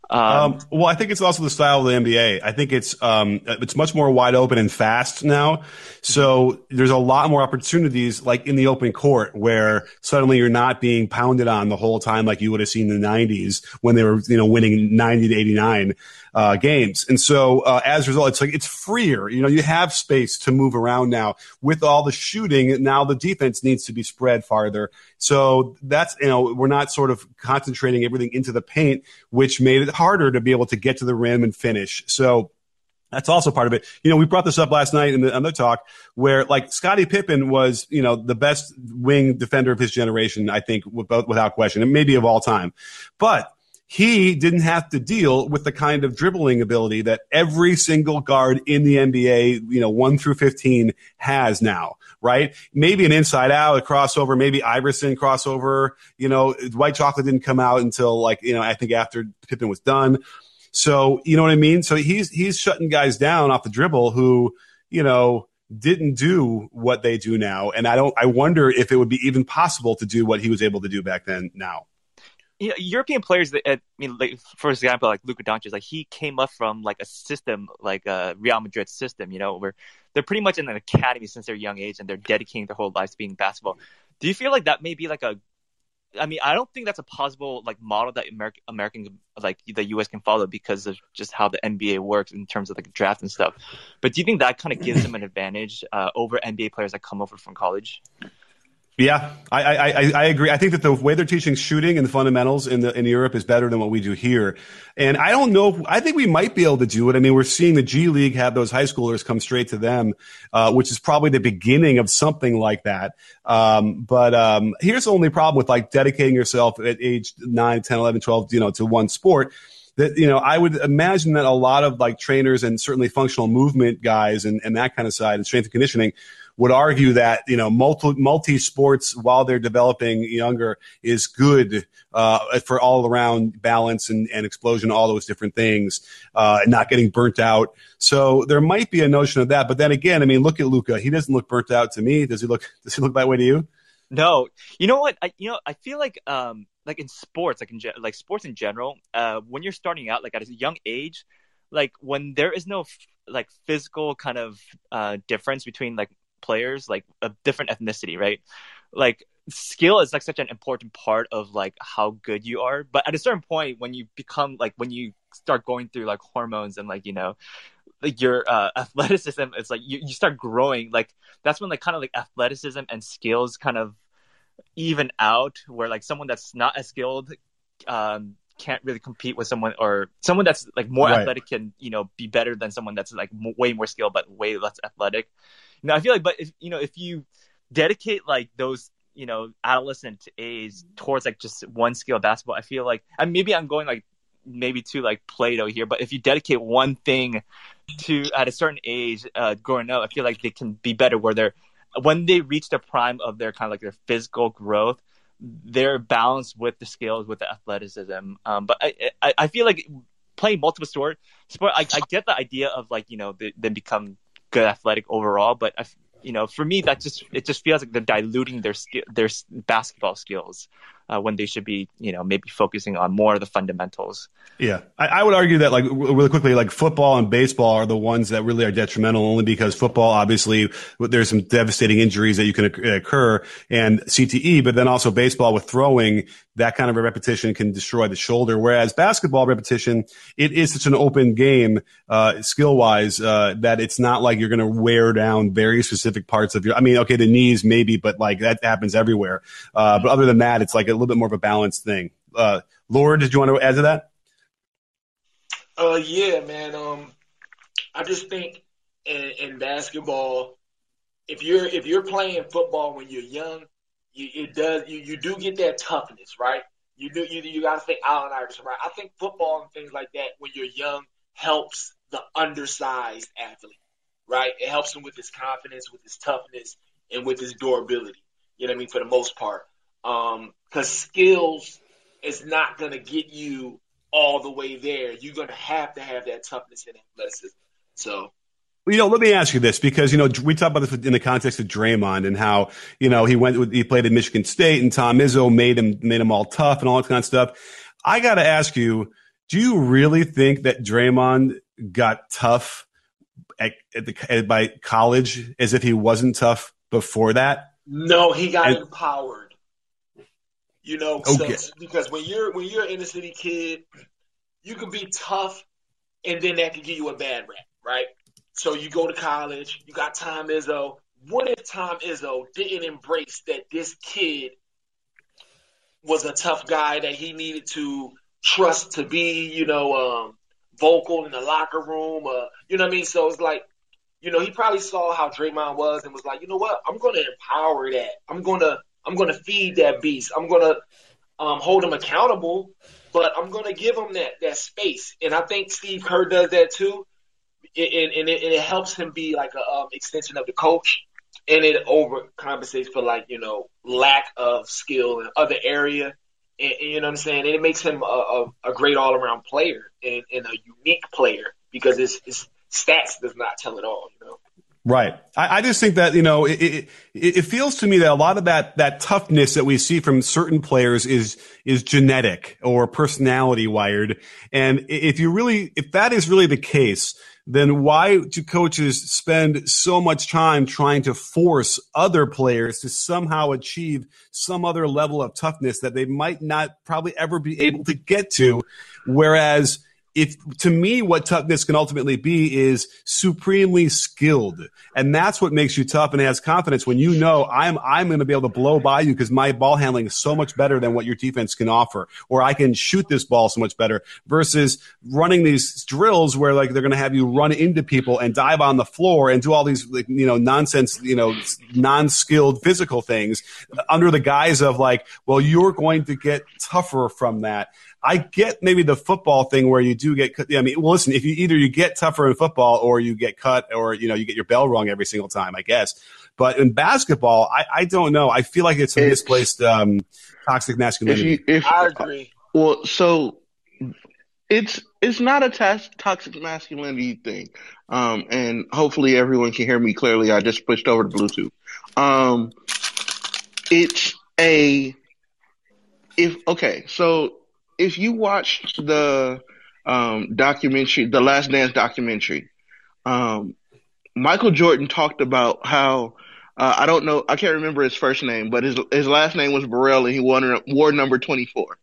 Um, um, well, I think it's also the style of the NBA. I think it's um, it's much more wide open and fast now. So there's a lot more opportunities, like in the open court, where suddenly you're not being pounded on the whole time like you would have seen in the '90s when they were, you know, winning 90 to 89 uh, games. And so uh, as a result, it's like it's freer. You know, you have space to move around now with all the shooting. Now the defense needs to be spread farther. So that's you know we're not sort of concentrating everything into the paint, which made it harder to be able to get to the rim and finish. So. That's also part of it. You know, we brought this up last night in the other talk where like Scottie Pippen was, you know, the best wing defender of his generation, I think, without question, and maybe of all time. But he didn't have to deal with the kind of dribbling ability that every single guard in the NBA, you know, one through 15 has now, right? Maybe an inside out, a crossover, maybe Iverson crossover, you know, white chocolate didn't come out until like, you know, I think after Pippen was done. So, you know what I mean? So he's, he's shutting guys down off the dribble who, you know, didn't do what they do now. And I don't, I wonder if it would be even possible to do what he was able to do back then now you know, European players that I mean, like for example, like Luka Doncic, like he came up from like a system like a Real Madrid system, you know, where they're pretty much in an academy since their young age and they're dedicating their whole lives to being basketball. Do you feel like that may be like a I mean, I don't think that's a possible like model that American, American like the U.S. can follow because of just how the NBA works in terms of like draft and stuff. But do you think that kind of gives them an advantage uh, over NBA players that come over from college? Yeah, I, I, I agree. I think that the way they're teaching shooting and the fundamentals in the in Europe is better than what we do here. And I don't know. I think we might be able to do it. I mean, we're seeing the G League have those high schoolers come straight to them, uh, which is probably the beginning of something like that. Um, but um, here's the only problem with like dedicating yourself at age 9, 10, 11, 12, you know, to one sport that you know i would imagine that a lot of like trainers and certainly functional movement guys and, and that kind of side and strength and conditioning would argue that you know multi multi sports while they're developing younger is good uh, for all around balance and, and explosion, all those different things, uh, not getting burnt out. So there might be a notion of that. But then again, I mean, look at Luka. He doesn't look burnt out to me. Does he look? Does he look that way to you? No. You know what? I you know I feel like um like in sports, like in ge- like sports in general, uh, when you're starting out, like at a young age, like when there is no f- like physical kind of uh, difference between like players, like a different ethnicity, right? Like skill is like such an important part of like how good you are. But at a certain point, when you become like when you start going through like hormones and like you know like your uh, athleticism it's like you, you start growing like that's when like kind of like athleticism and skills kind of even out where like someone that's not as skilled um can't really compete with someone or someone that's like more Right. athletic can you know be better than someone that's like m- way more skilled but way less athletic you know i feel like but if you know if you dedicate like those you know adolescent age towards like just one skill of basketball i feel like and maybe i'm going like maybe to like Plato here, but if you dedicate one thing to at a certain age, uh, growing up, I feel like they can be better where they're when they reach the prime of their kind of like their physical growth, they're balanced with the skills, with the athleticism. Um, but I, I, I feel like playing multiple sport, sport, I, I get the idea of like you know they, they become good athletic overall, but I, you know for me that just it just feels like they're diluting their skill, their basketball skills. Uh, when they should be, you know, maybe focusing on more of the fundamentals. Yeah, I, I would argue that like w- really quickly, like football and baseball are the ones that really are detrimental only because football, obviously, there's some devastating injuries that you can occur and CTE, but then also baseball with throwing, that kind of a repetition can destroy the shoulder. Whereas basketball repetition, it is such an open game, uh, skill wise, uh, that it's not like you're going to wear down very specific parts of your, I mean, okay, the knees maybe, but like that happens everywhere. Uh, but other than that, it's like a little bit more of a balanced thing. Uh, Laura, did you want to add to that? Uh, yeah, man. Um, I just think in, in basketball, if you're if you're playing football when you're young, you it does you, you do get that toughness, right? You do you you got to think Allen Iverson, right? I think football and things like that when you're young helps the undersized athlete, right? It helps him with his confidence, with his toughness, and with his durability. You know what I mean? For the most part, um, because skills is not gonna get you all the way there. You're gonna have to have that toughness and athleticism. So you know, let me ask you this because you know we talk about this in the context of Draymond and how you know he went with he played at Michigan State and Tom Izzo made him made him all tough and all that kind of stuff. I got to ask you, do you really think that Draymond got tough at, at the at, by college as if he wasn't tough before that? no, he got And- empowered. You know, Okay. so, because when you're when you're an inner city kid, you can be tough, and then that can give you a bad rap, right? So you go to college, you got Tom Izzo. What if Tom Izzo didn't embrace that this kid was a tough guy that he needed to trust to be, you know, um, vocal in the locker room? Uh, you know what I mean? So it's like, you know, he probably saw how Draymond was and was like, you know what? I'm going to empower that. I'm going to I'm going to feed that beast. I'm going to um, hold him accountable, but I'm going to give him that that space. And I think Steve Kerr does that too. And, and, it, and it helps him be like an um, extension of the coach, and it overcompensates for like you know lack of skill in other area. And, and you know what I'm saying? And it makes him a, a, a great all around player and, a unique player because his, his stats does not tell it all. You know. Right. I, I just think that you know it, it it feels to me that a lot of that that toughness that we see from certain players is is genetic or personality wired, and if you really if that is really the case, then why do coaches spend so much time trying to force other players to somehow achieve some other level of toughness that they might not probably ever be able to get to, whereas if to me what toughness can ultimately be is supremely skilled. And that's what makes you tough and has confidence when you know i'm i'm going to be able to blow by you because my ball handling is so much better than what your defense can offer or i can shoot this ball so much better versus running these drills where like they're going to have you run into people and dive on the floor and do all these like, you know nonsense you know non-skilled physical things under the guise of like well you're going to get tougher from that I get maybe the football thing where you do get. Cut. I mean, well, listen, if you either you get tougher in football or you get cut or you know you get your bell rung every single time, I guess. But in basketball, I, I don't know. I feel like it's a misplaced um, toxic If masculinity. you, if I agree. Well, so it's it's not a tas- toxic masculinity thing, um, and hopefully everyone can hear me clearly. I just switched over to Bluetooth. Um, it's a if okay, so if you watched the um, documentary, the Last Dance documentary, um, Michael Jordan talked about how uh, I don't know, I can't remember his first name, but his his last name was Burrell, and he won wore number twenty four.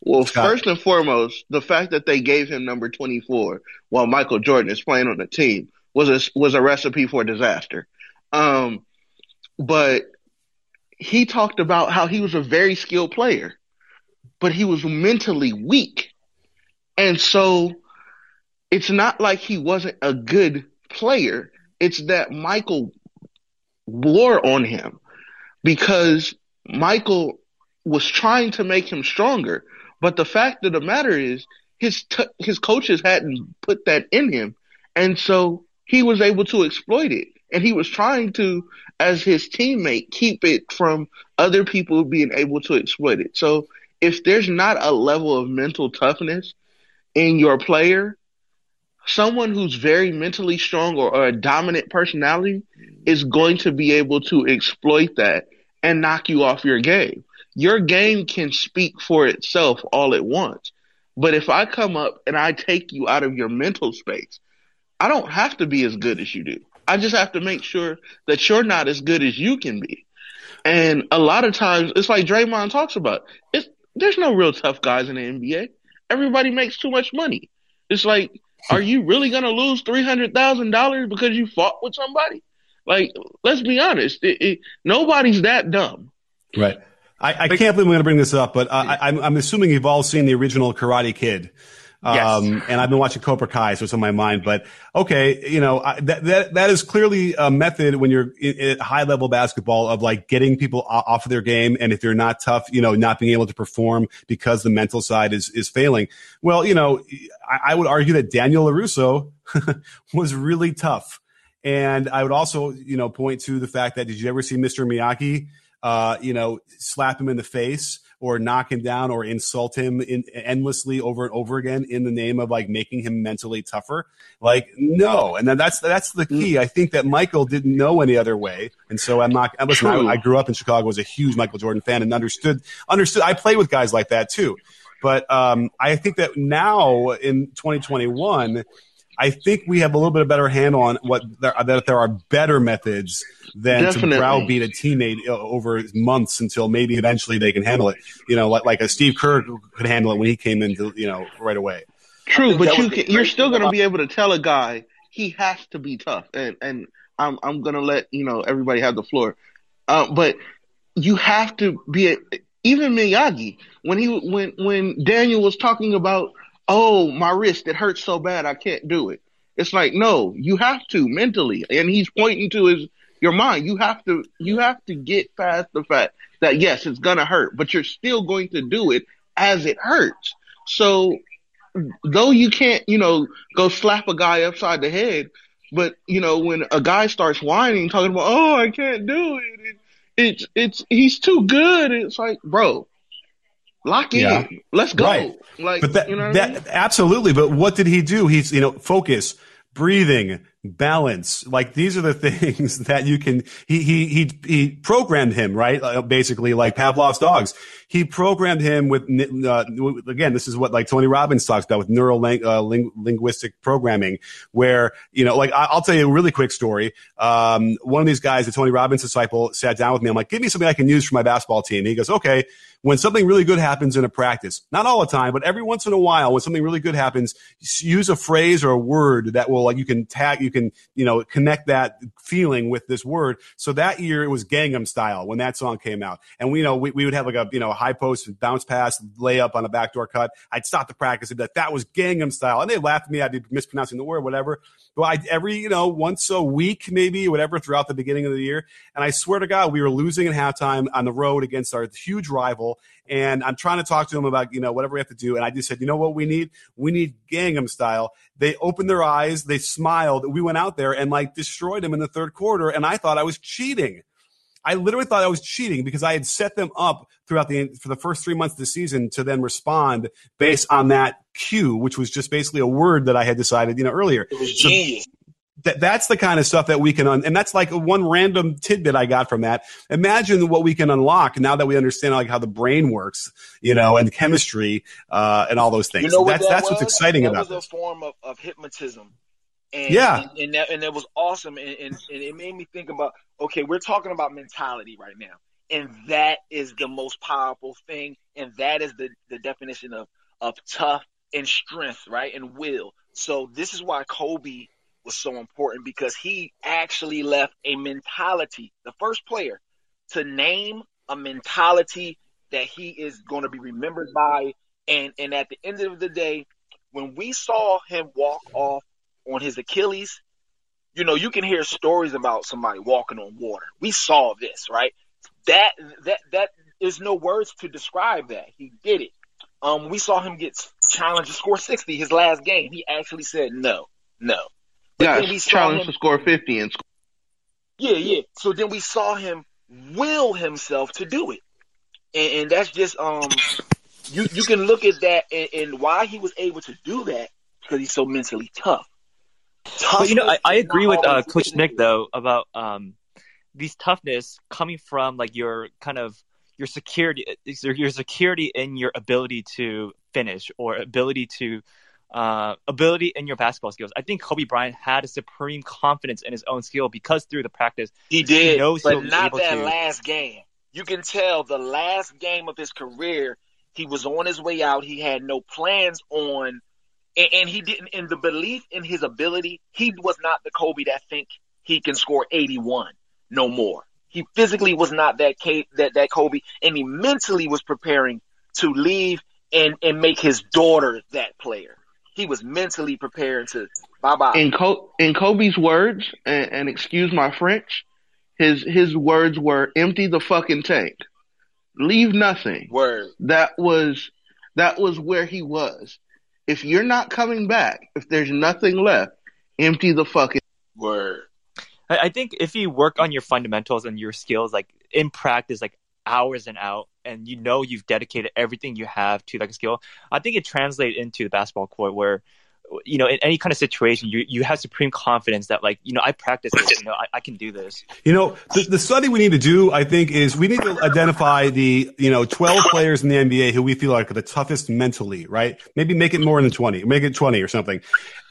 Well, first and foremost, the fact that they gave him number twenty four while Michael Jordan is playing on the team was a was a recipe for disaster. Um, but he talked about how he was a very skilled player but he was mentally weak. And so it's not like he wasn't a good player. It's that Michael wore on him because Michael was trying to make him stronger. But the fact of the matter is, his t- his coaches hadn't put that in him, and so he was able to exploit it. And he was trying to, as his teammate, keep it from other people being able to exploit it. So if there's not a level of mental toughness in your player, someone who's very mentally strong or, or, a dominant personality is going to be able to exploit that and knock you off your game. Your game can speak for itself all at once. But if I come up and I take you out of your mental space, I don't have to be as good as you do. I just have to make sure that you're not as good as you can be. And a lot of times, it's like Draymond talks about. It's there's no real tough guys in the NBA. Everybody makes too much money. It's like, are you really gonna lose three hundred thousand dollars because you fought with somebody? Like, let's be honest. It, it, nobody's that dumb. Right. I, I can't believe I'm going to bring this up, but uh, I, I'm, I'm assuming you've all seen the original Karate Kid. Um, yes. and I've been watching Cobra Kai, so it's on my mind. But okay, you know I, that that that is clearly a method when you're at high level basketball of like getting people off of their game, and if they're not tough, you know, not being able to perform because the mental side is is failing. Well, you know, I, I would argue that Daniel LaRusso was really tough. And I would also, you know, point to the fact that did you ever see Mr. Miyagi, uh, you know, slap him in the face or knock him down or insult him in, endlessly over and over again in the name of like making him mentally tougher. Like, no. And then that's, that's the key. I think that Michael didn't know any other way. And so I'm not, listen, I, I grew up in Chicago, was a huge Michael Jordan fan and understood, understood. I played with guys like that too. But um, I think that now in 2021, I think we have a little bit of better handle on what there, that there are better methods than Definitely. to browbeat a teammate uh, over months until maybe eventually they can handle it. You know, like like a Steve Kerr could handle it when he came into you know right away. True, but you can, you're still going to be able to tell a guy he has to be tough, and and I'm I'm going to let you know everybody have the floor, uh, but you have to be a, even Miyagi when he when when Daniel was talking about oh, my wrist, it hurts so bad I can't do it. It's like, no, you have to mentally. And he's pointing to his your mind. You have to you have to get past the fact that yes, it's gonna hurt, but you're still going to do it as it hurts. So though you can't, you know, go slap a guy upside the head, but you know, when a guy starts whining, talking about, oh, I can't do it, it it's it's he's too good. It's like, bro, Lock in. Yeah. Let's go. Right. Like, but that, you know that I mean? absolutely. But what did he do? He's, you know, focus, breathing, balance. Like these are the things that you can, he, he, he, he programmed him, right? Uh, basically like Pavlov's dogs. He programmed him with, uh, again, this is what like Tony Robbins talks about with neural uh, ling- linguistic programming, where, you know, like I'll tell you a really quick story. Um, one of these guys, a Tony Robbins disciple, sat down with me. I'm like, give me something I can use for my basketball team. And he goes, okay when something really good happens in a practice, not all the time, but every once in a while, when something really good happens, use a phrase or a word that will like you can tag, you can you know connect that feeling with this word. So that year it was Gangnam Style when that song came out, and we you know we, we would have like a you know high post and bounce pass layup on a backdoor cut. I'd stop the practice and be like that was Gangnam Style, and they laughed at me. I'd be mispronouncing the word, whatever. But I every you know once a week maybe whatever throughout the beginning of the year, and I swear to God we were losing at halftime on the road against our huge rival and I'm trying to talk to them about, you know, whatever we have to do. And I just said, you know what we need? We need Gangnam style. They opened their eyes, they smiled. We went out there and like destroyed them in the third quarter. And I thought I was cheating. I literally thought I was cheating because I had set them up throughout the for the first three months of the season to then respond based on that cue, which was just basically a word that I had decided, you know, earlier. It was genius. that that's the kind of stuff that we can un- and that's like one random tidbit I got from that. Imagine what we can unlock now that we understand like how the brain works, you know, and chemistry uh, and all those things. You know that's that that's was? what's exciting that about was this. a form of, of hypnotism. And, Yeah. and, and that and that was awesome, and, and, and it made me think about okay, we're talking about mentality right now, and that is the most powerful thing, and that is the the definition of of tough and strength, right, and will. So this is why Kobe was so important because he actually left a mentality, the first player to name a mentality that he is going to be remembered by, and and at the end of the day, when we saw him walk off on his Achilles, you know, you can hear stories about somebody walking on water. We saw this, right? That that that is no words to describe that. He did it. Um, we saw him get challenged to score sixty his last game. He actually said no, no. But Yeah, we saw him- to score 50 and score. yeah, yeah. So then we saw him will himself to do it, and, and that's just um, you you can look at that and, and why he was able to do that because he's so mentally tough. But you know, I, I agree with uh, Coach Nick though about um, these toughness coming from like your kind of your security, your, your security in your ability to finish or ability to uh, ability in your basketball skills. I think Kobe Bryant had a supreme confidence in his own skill because through the practice, He did, knows he'll but not able that to- last game. You can tell the last game of his career, he was on his way out. He had no plans on, and, and he didn't. In the belief in his ability, he was not the Kobe that think he can score 81 no more. He physically was not that K, that that Kobe, and he mentally was preparing to leave and and make his daughter that player. He was mentally preparing to bye bye. In, in Kobe's words, and, and excuse my French, his his words were empty the fucking tank. Leave nothing. Word. That was that was where he was. If you're not coming back, if there's nothing left, empty the fucking Word. I, I think if you work on your fundamentals and your skills, like in practice, like hours and out, and you know you've dedicated everything you have to like a skill, I think it translates into the basketball court where, you know, in any kind of situation, you you have supreme confidence that like you know I practice this, you know I, I can do this. You know, the, the study we need to do, I think, is we need to identify the, you know, 12 players in the NBA who we feel are the toughest mentally, right? Maybe make it more than 20, make it 20 or something.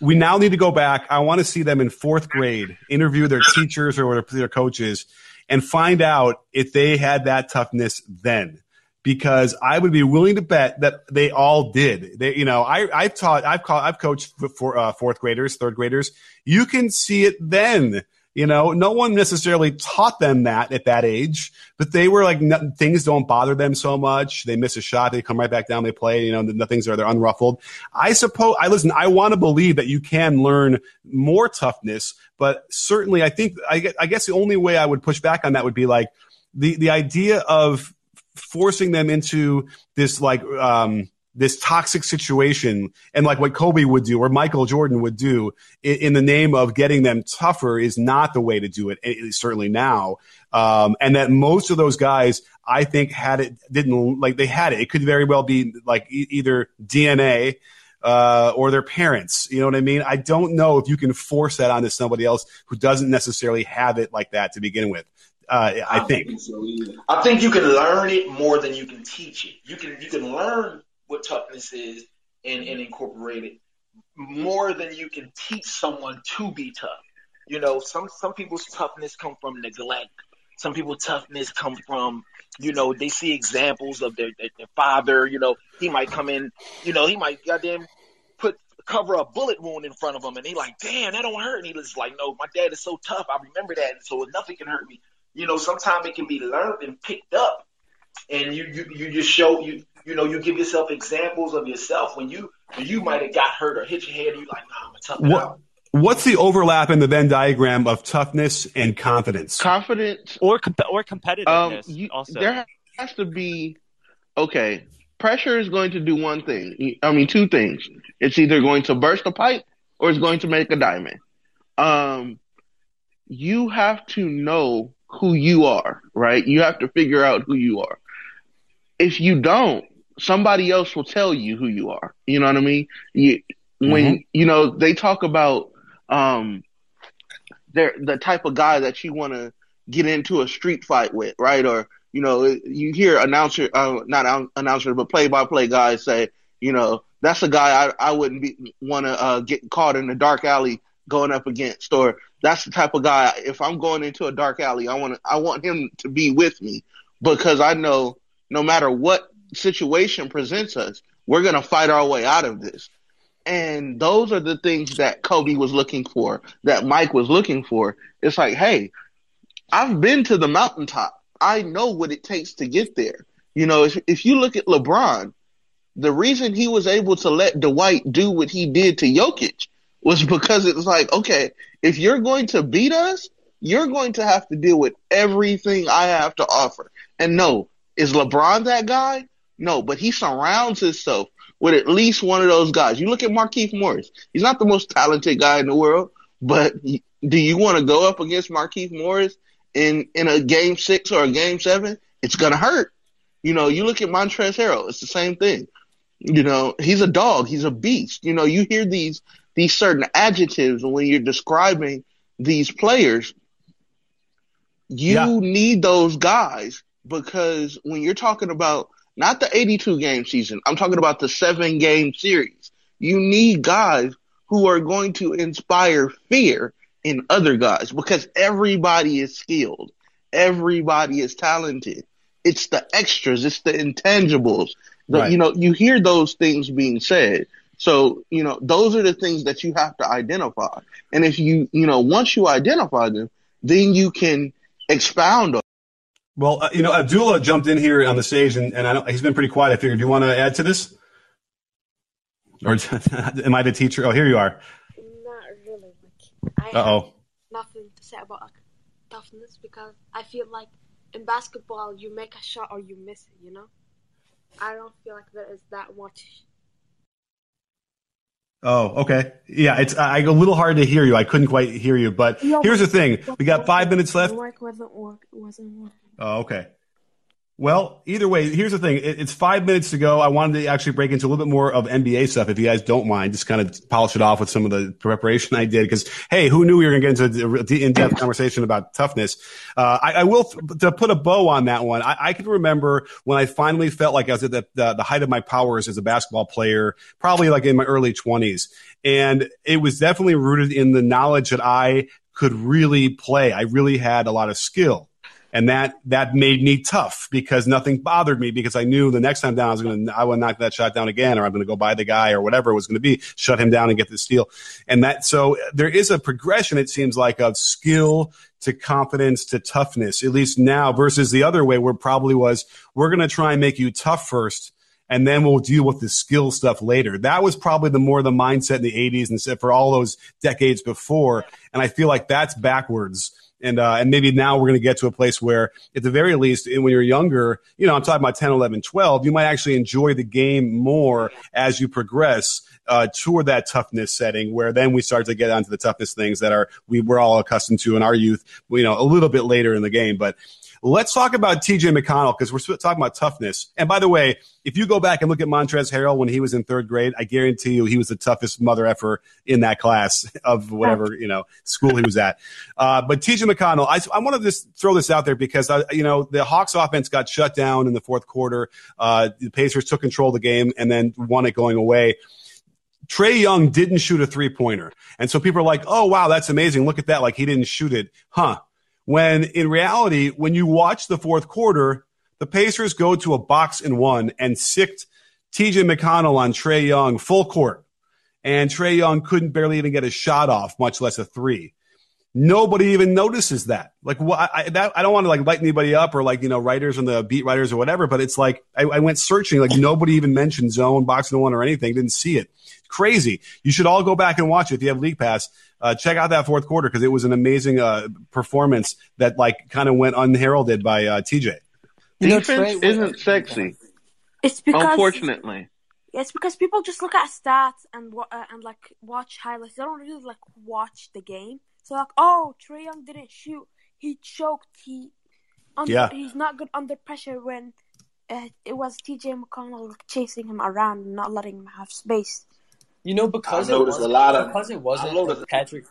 We now need to go back. I want to see them in fourth grade, interview their teachers or their coaches and find out if they had that toughness then. Because I would be willing to bet that they all did. They, you know, I, I've taught, I've called, I've coached for uh, fourth graders, third graders. You can see it then. You know, no one necessarily taught them that at that age, but they were like, things don't bother them so much. They miss a shot, they come right back down, they play. You know, the, the things are they're unruffled. I suppose I listen. I want to believe that you can learn more toughness, but certainly, I think I, I guess the only way I would push back on that would be like the the idea of forcing them into this like um this toxic situation and like what Kobe would do or Michael Jordan would do in, in the name of getting them tougher is not the way to do it, eh, certainly now. Um, and that most of those guys, I think, had it, didn't like they had it. It could very well be like e- either DNA uh, or their parents. You know what I mean? I don't know if you can force that onto somebody else who doesn't necessarily have it like that to begin with. Uh, I think. so. I think you can learn it more than you can teach it. You can you can learn what toughness is and, and incorporate it more than you can teach someone to be tough. You know, some some people's toughness come from neglect. Some people's toughness come from, you know, they see examples of their, their, their father. You know, he might come in, you know, he might goddamn put cover a bullet wound in front of him, and he like, damn, that don't hurt. And he was like, no, my dad is so tough. I remember that, and so nothing can hurt me. You know, sometimes it can be learned and picked up, and you you, you just show you you know you give yourself examples of yourself when you when you might have got hurt or hit your head, and you like, nah, I'm gonna tough What, out. what's the overlap in the Venn diagram of toughness and confidence? confidence. Or com- or Um, competitiveness you, also. there has to be okay. Pressure is going to do one thing. I mean, two things. It's either going to burst a pipe or it's going to make a diamond. Um, you have to know who you are, right? You have to figure out who you are. If you don't, somebody else will tell you who you are. You know what I mean? You, when you know they talk about um, they're the type of guy that you want to get into a street fight with, right? Or you know, you hear announcer, uh, not announcer, but play-by-play guys say, you know, that's a guy I, I wouldn't be want to uh, get caught in a dark alley going up against, or that's the type of guy. If I'm going into a dark alley, I want I want him to be with me because I know no matter what situation presents us, we're gonna fight our way out of this. And those are the things that Kobe was looking for, that Mike was looking for. It's like, hey, I've been to the mountaintop. I know what it takes to get there. You know, if, if you look at LeBron, the reason he was able to let Dwight do what he did to Jokic was because it was like, okay, if you're going to beat us, you're going to have to deal with everything I have to offer. And no, is LeBron that guy? No, but he surrounds himself with at least one of those guys. You look at Markieff Morris. He's not the most talented guy in the world, but do you want to go up against Markieff Morris in in a game six or a game seven? It's gonna hurt. You know, you look at Montrezl Harrell. It's the same thing. You know, he's a dog. He's a beast. You know, you hear these these certain adjectives when you're describing these players. You yeah. need those guys because when you're talking about not the 82 game season, I'm talking about the seven game series. You need guys who are going to inspire fear in other guys because everybody is skilled. Everybody is talented. It's the extras. It's the intangibles. The, right. You know, you hear those things being said. So, you know, those are the things that you have to identify. And if you, you know, once you identify them, then you can expound on. Well, uh, you know, Abdullah jumped in here on the stage, and, and I don't he's been pretty quiet. I figured, do you want to add to this? Or am I the teacher? Oh, here you are. Not really. Like, uh oh. Nothing to say about like toughness because I feel like in basketball you make a shot or you miss it. You know, I don't feel like there is that much Oh, okay. Yeah, it's I, a little hard to hear you. I couldn't quite hear you, but here's the thing: we got five minutes left. wasn't work, wasn't working. Oh, okay. Well, either way, here's the thing. It's five minutes to go. I wanted to actually break into a little bit more of NBA stuff, if you guys don't mind, just kind of polish it off with some of the preparation I did. Because, hey, who knew we were going to get into the in-depth conversation about toughness? Uh, I, I, will, to put a bow on that one, I, I, can remember when I finally felt like I was at the, the, the height of my powers as a basketball player, probably like in my early 20s. And it was definitely rooted in the knowledge that I could really play. I really had a lot of skill and that that made me tough because nothing bothered me because I knew the next time down I was going to I would knock that shot down again or I'm going to go by the guy or whatever it was going to be, shut him down and get the steal. And that so there is a progression it seems like of skill to confidence to toughness at least now versus the other way where probably was we're going to try and make you tough first and then we'll deal with the skill stuff later. That was probably the more the mindset in the 80s and for all those decades before. And I feel like that's backwards and uh, and maybe now we're going to get to a place where, at the very least, when you're younger, you know, I'm talking about 10, 11, 12, you might actually enjoy the game more as you progress uh, toward that toughness setting, where then we start to get onto the toughness things that are we were all accustomed to in our youth, you know, a little bit later in the game, but. Let's talk about TJ McConnell because we're talking about toughness. And by the way, if you go back and look at Montrezl Harrell when he was in third grade, I guarantee you he was the toughest mother effer in that class of whatever you know school he was at. Uh, but TJ McConnell, I, I want to just throw this out there because I, you know the Hawks offense got shut down in the fourth quarter. Uh, the Pacers took control of the game and then won it going away. Trae Young didn't shoot a three pointer. And so people are like, oh, wow, that's amazing. Look at that. Like he didn't shoot it. Huh. When in reality, when you watch the fourth quarter, the Pacers go to a box and one and sicked TJ McConnell on Trae Young full court. And Trae Young couldn't barely even get a shot off, much less a three. Nobody even notices that. Like, what? I, that, I don't want to like light anybody up or like you know writers and the beat writers or whatever, but it's like I, I went searching. Like nobody even mentioned zone, box and one or anything. Didn't see it. Crazy. You should all go back and watch it if you have League Pass uh, check out that fourth quarter because it was an amazing uh, performance that like kind of went unheralded by uh, TJ. You know, Defense isn't sexy. It's because unfortunately. It's because people just look at stats and uh, and like watch highlights. They don't really like watch the game. So like, oh, Trae Young didn't shoot. He choked. He under, yeah. He's not good under pressure when uh, it was T.J. McConnell chasing him around and not letting him have space. You know, because I it was, a lot of because it wasn't Patrick.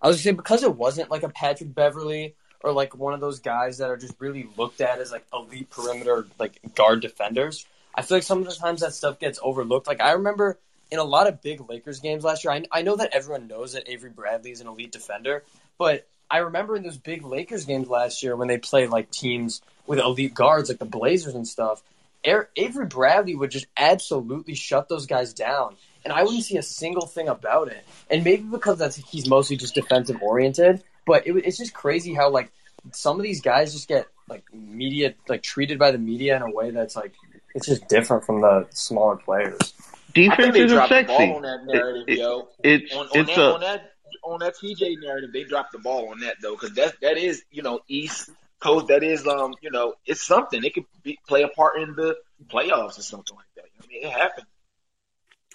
I was saying because it wasn't like a Patrick Beverley or like one of those guys that are just really looked at as like elite perimeter like guard defenders. I feel like some of the times that stuff gets overlooked. Like I remember in a lot of big Lakers games last year, I, I know that everyone knows that Avery Bradley is an elite defender, but I remember in those big Lakers games last year when they played like teams with elite guards like the Blazers and stuff, Avery Bradley would just absolutely shut those guys down. And I wouldn't see a single thing about it. And maybe because that's he's mostly just defensive oriented, but it, it's just crazy how like some of these guys just get like media like treated by the media in a way that's like it's just different from the smaller players. Defense isn't sexy. on that narrative, it, yo. It's on, on it's that, a, on that on that TJ narrative, they dropped the ball on that though, because that that is you know East Coast. That is um you know it's something. It could be, play a part in the playoffs or something like that. I mean, it happened.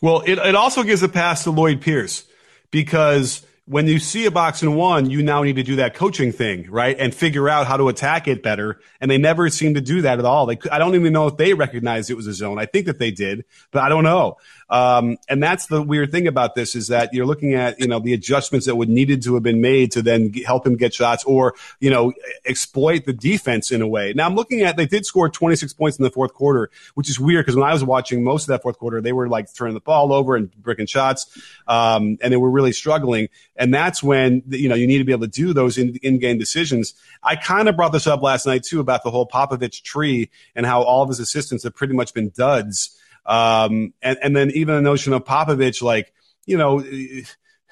Well, it it also gives a pass to Lloyd Pierce because when you see a box and one, you now need to do that coaching thing, right? And figure out how to attack it better. And they never seem to do that at all. They, I don't even know if they recognized it was a zone. I think that they did, but I don't know. Um, and that's the weird thing about this is that you're looking at, you know, the adjustments that would needed to have been made to then help him get shots or, you know, exploit the defense in a way. Now I'm looking at, they did score 26 points in the fourth quarter, which is weird because when I was watching most of that fourth quarter, they were like turning the ball over and breaking shots. Um, and they were really struggling. And that's when, you know, you need to be able to do those in, in-game decisions. I kind of brought this up last night too about the whole Popovich tree and how all of his assistants have pretty much been duds um, and, and then even the notion of Popovich, like, you know,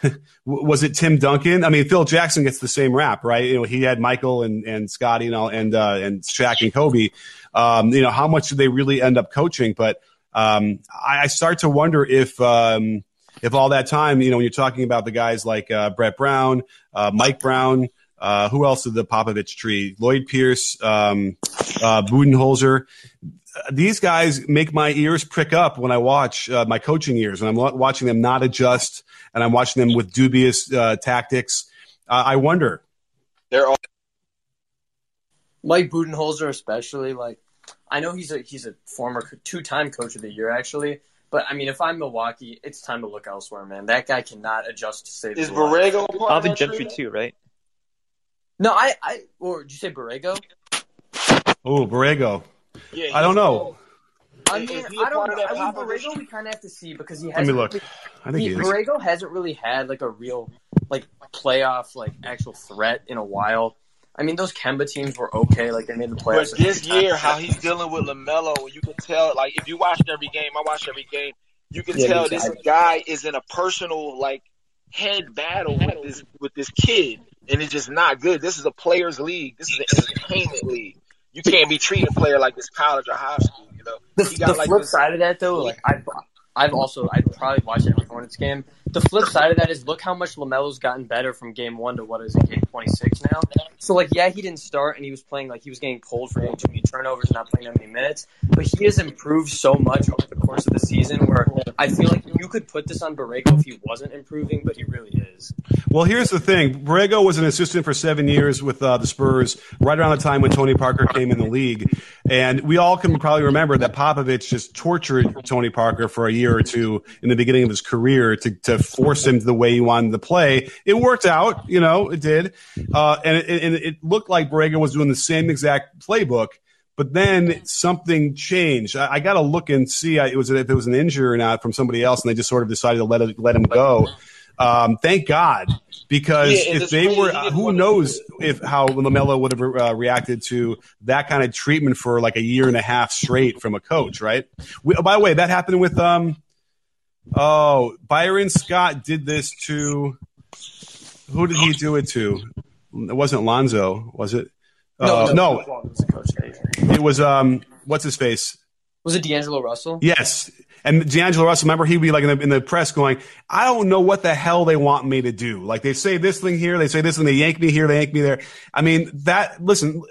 was it Tim Duncan? I mean, Phil Jackson gets the same rap, right? You know, he had Michael and, and Scottie and uh, and Shaq and Kobe. Um, you know, how much do they really end up coaching? But, um, I, I start to wonder if, um, if all that time, you know, when you're talking about the guys like, uh, Brett Brown, uh, Mike Brown, uh, who else did the Popovich tree? Lloyd Pierce, um, uh, Budenholzer these guys make my ears prick up when I watch uh, my coaching ears, and I'm watching them not adjust, and I'm watching them with dubious uh, tactics. Uh, I wonder. They're all Mike Budenholzer, especially. Like, I know he's a he's a former two time coach of the year, actually. But I mean, if I'm Milwaukee, it's time to look elsewhere, man. That guy cannot adjust to save. Is Borrego Alvin Gentry too, right? No, I I or did you say Borrego? Oh, Borrego. Yeah, I don't know. I mean, I don't know. I mean, Borrego, we kind of have to see because he has. Let me look. I think he, he Borrego hasn't really had like a real like playoff like actual threat in a while. I mean, those Kemba teams were okay. Like they made the playoffs. But this year, how he's dealing with LaMelo, you can tell. Like if you watched every game, I watched every game. You can yeah, tell this guy is in a personal like head battle with this with this kid, and it's just not good. This is a players' league. This is an entertainment league you can't be treating a player like this college or high school. You know, the, the like flip this, side of that though, like I, I've also I'd probably watch every Hornets game. The flip side of that is look how much LaMelo's gotten better from game one to what is it, game twenty six now. So like yeah, he didn't start and he was playing like he was getting pulled for too many turnovers, not playing that many minutes. But he has improved so much over the course of the season where I feel like you could put this on Borrego if he wasn't improving, but he really is. Well, here's the thing: Borrego was an assistant for seven years with uh, the Spurs, right around the time when Tony Parker came in the league, and we all can probably remember that Popovich just tortured Tony Parker for a year or two in the beginning of his career to, to force him the way he wanted to play. It worked out, you know, it did. Uh, and, it, and it looked like Borrego was doing the same exact playbook. But then something changed. I, I got to look and see it was if it was an injury or not from somebody else, and they just sort of decided to let it, let him go. Um, thank God, because yeah, if they were, who knows if how LaMelo would have uh, reacted to that kind of treatment for like a year and a half straight from a coach, right? We, by the way, that happened with um, oh Byron Scott did this to who did he do it to? It wasn't Lonzo, was it? No, uh, no, no. It was um, what's his face? Was it D'Angelo Russell? Yes, and D'Angelo Russell, remember, he'd be like in the, in the, press going, I don't know what the hell they want me to do. Like they say this thing here, they say this and they yank me here, they yank me there. I mean, that, listen,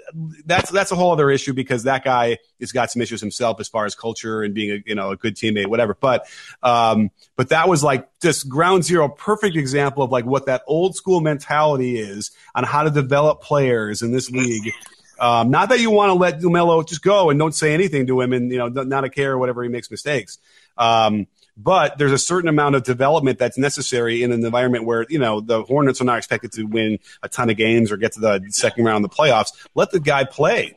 that's, that's a whole other issue because that guy has got some issues himself as far as culture and being a, you know, a good teammate, whatever. But, um, but that was like just ground zero, perfect example of like what that old school mentality is on how to develop players in this league. Um, not that you want to let Dumelo just go and don't say anything to him and, you know, not a care or whatever he makes mistakes. Um, but there's a certain amount of development that's necessary in an environment where you know the Hornets are not expected to win a ton of games or get to the second round of the playoffs. Let the guy play.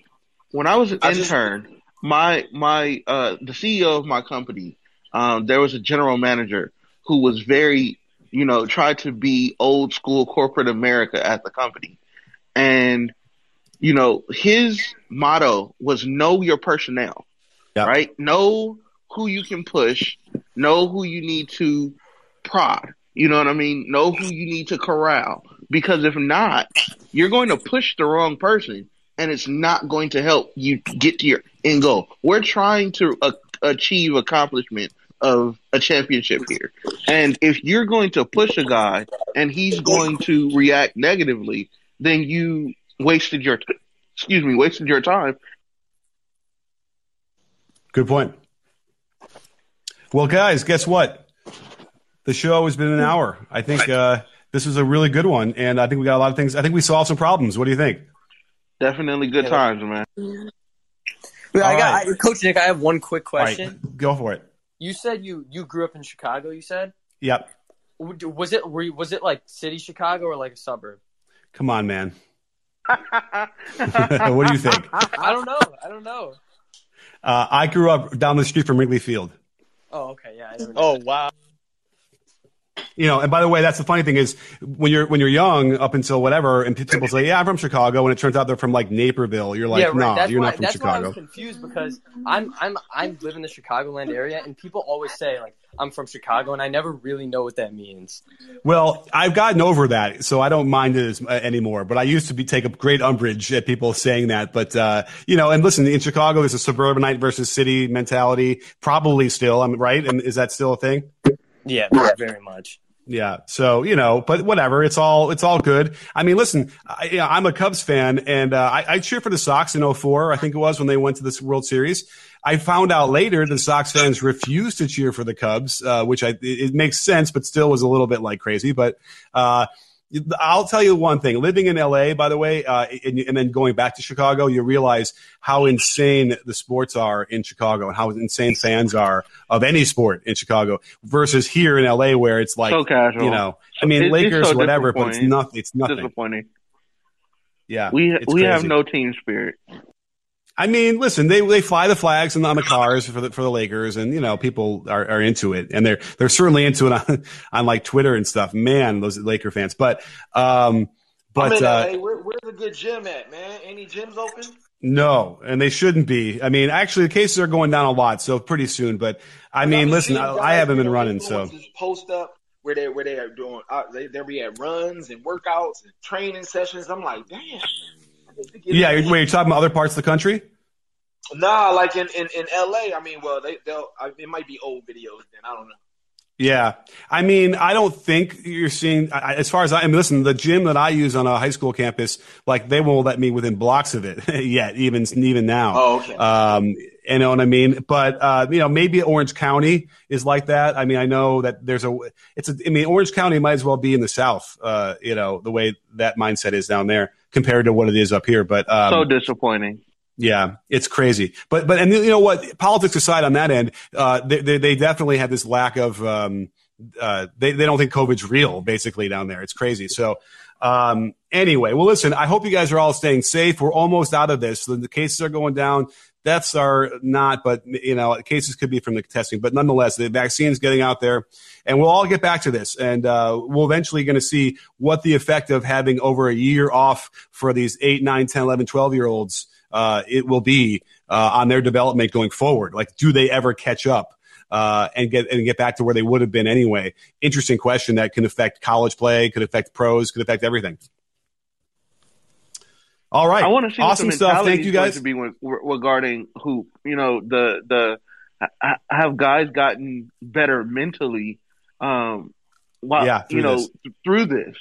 When I was an I intern, just, my my uh, the CEO of my company, um, there was a general manager who was very, you know, tried to be old school corporate America at the company, and you know his motto was know your personnel, yep. right? Know who you can push, know who you need to prod. You know what I mean? Know who you need to corral. Because if not, you're going to push the wrong person and it's not going to help you get to your end goal. We're trying to achieve accomplishment of a championship here. And if you're going to push a guy and he's going to react negatively, then you wasted your excuse me, wasted your time. Good point. Well, guys, guess what? The show has been an hour. I think uh, this was a really good one, and I think we got a lot of things. I think we solved some problems. What do you think? Definitely good times, man. I got, right. I, Coach Nick. I have one quick question. Right. Go for it. You said you you grew up in Chicago. You said. Yep. Was it you, was it like city Chicago or like a suburb? Come on, man. what do you think? I don't know. I don't know. Uh, I grew up down the street from Wrigley Field. Oh, okay, yeah. oh, wow you know, and by the way, that's the funny thing is when you're when you're young, up until whatever, and people say, "Yeah, I'm from Chicago," and it turns out they're from like Naperville. You're like, yeah, right. "No, nah, you're why, not from that's Chicago." Why I was confused because I'm I'm I live in the Chicagoland area, and people always say like I'm from Chicago, and I never really know what that means. Well, I've gotten over that, so I don't mind it as, uh, anymore. But I used to be take a great umbrage at people saying that. But uh, you know, and listen, in Chicago, there's a suburbanite versus city mentality, probably still. I'm right, and is that still a thing? Yeah, very much. Yeah. So, you know, but whatever. It's all, it's all good. I mean, listen, I, am a Cubs fan and uh, I, I cheer for the Sox in 04. I think it was when they went to this World Series. I found out later the Sox fans refused to cheer for the Cubs, uh, which I, it makes sense, but still was a little bit like crazy. But, uh, I'll tell you one thing. Living in LA, by the way, uh, and, and, then going back to Chicago, you realize how insane the sports are in Chicago and how insane fans are of any sport in Chicago versus here in LA, where it's like, so casual. you know, I mean, it, Lakers, so whatever, but it's nothing. It's nothing. Disappointing. Yeah, we we crazy. have no team spirit. I mean, listen, they they fly the flags on the cars for the for the Lakers, and you know people are, are into it, and they're they're certainly into it on, on like Twitter and stuff. Man, those Laker fans, but um, but I mean, uh, hey, where, where's a good gym at, man? Any gyms open? No, and they shouldn't be. I mean, actually, the cases are going down a lot, so pretty soon. But I mean, listen, I, I, haven't been running, so post up where they where they are doing uh, they they be at runs and workouts and training sessions. I'm like, damn. Yeah, wait, you're talking about other parts of the country? Nah, like in, in, in LA. I mean, well, they they'll it might be old videos. Then I don't know. Yeah, I mean, I don't think you're seeing. As far as I, I mean, listen, the gym that I use on a high school campus, like they won't let me within blocks of it yet, even even now. Oh, okay. Um, you know what I mean? But uh, you know, maybe Orange County is like that. I mean, I know that there's a. It's a. I mean, Orange County might as well be in the South. Uh, you know, the way that mindset is down there compared to what it is up here. But um, so disappointing. Yeah, it's crazy. But but and you know what? Politics aside, on that end, uh, they, they, they definitely have this lack of. Um, uh, they they don't think COVID's real, basically down there. It's crazy. So um, anyway, well, listen. I hope you guys are all staying safe. We're almost out of this. The, the cases are going down. Deaths are not, but you know, cases could be from the testing. But nonetheless, the vaccine is getting out there, and we'll all get back to this. And uh, we're eventually going to see what the effect of having over a year off for these 8, 9, 10, 11, 12 year olds uh, it will be uh, on their development going forward. Like, do they ever catch up? Uh, and get and get back to where they would have been anyway. Interesting question that can affect college play, could affect pros, could affect everything. All right, I want to see awesome stuff. Thank you guys. To be regarding hoop, you know the the have guys gotten better mentally, um, while, yeah, you know this. through this.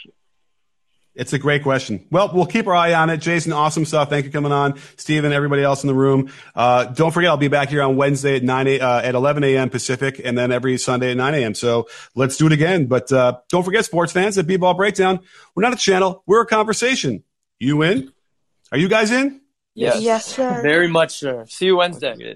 It's a great question. Well, we'll keep our eye on it. Jason, awesome stuff. Thank you for coming on. Steven, everybody else in the room. Uh, don't forget, I'll be back here on Wednesday at 9 a, uh, at 11 a.m. Pacific and then every Sunday at 9 a.m. So let's do it again. But, uh, don't forget, sports fans at B-Ball Breakdown. We're not a channel. We're a conversation. You in? Are you guys in? Yes. Yes, sir. Very much, sir. See you Wednesday.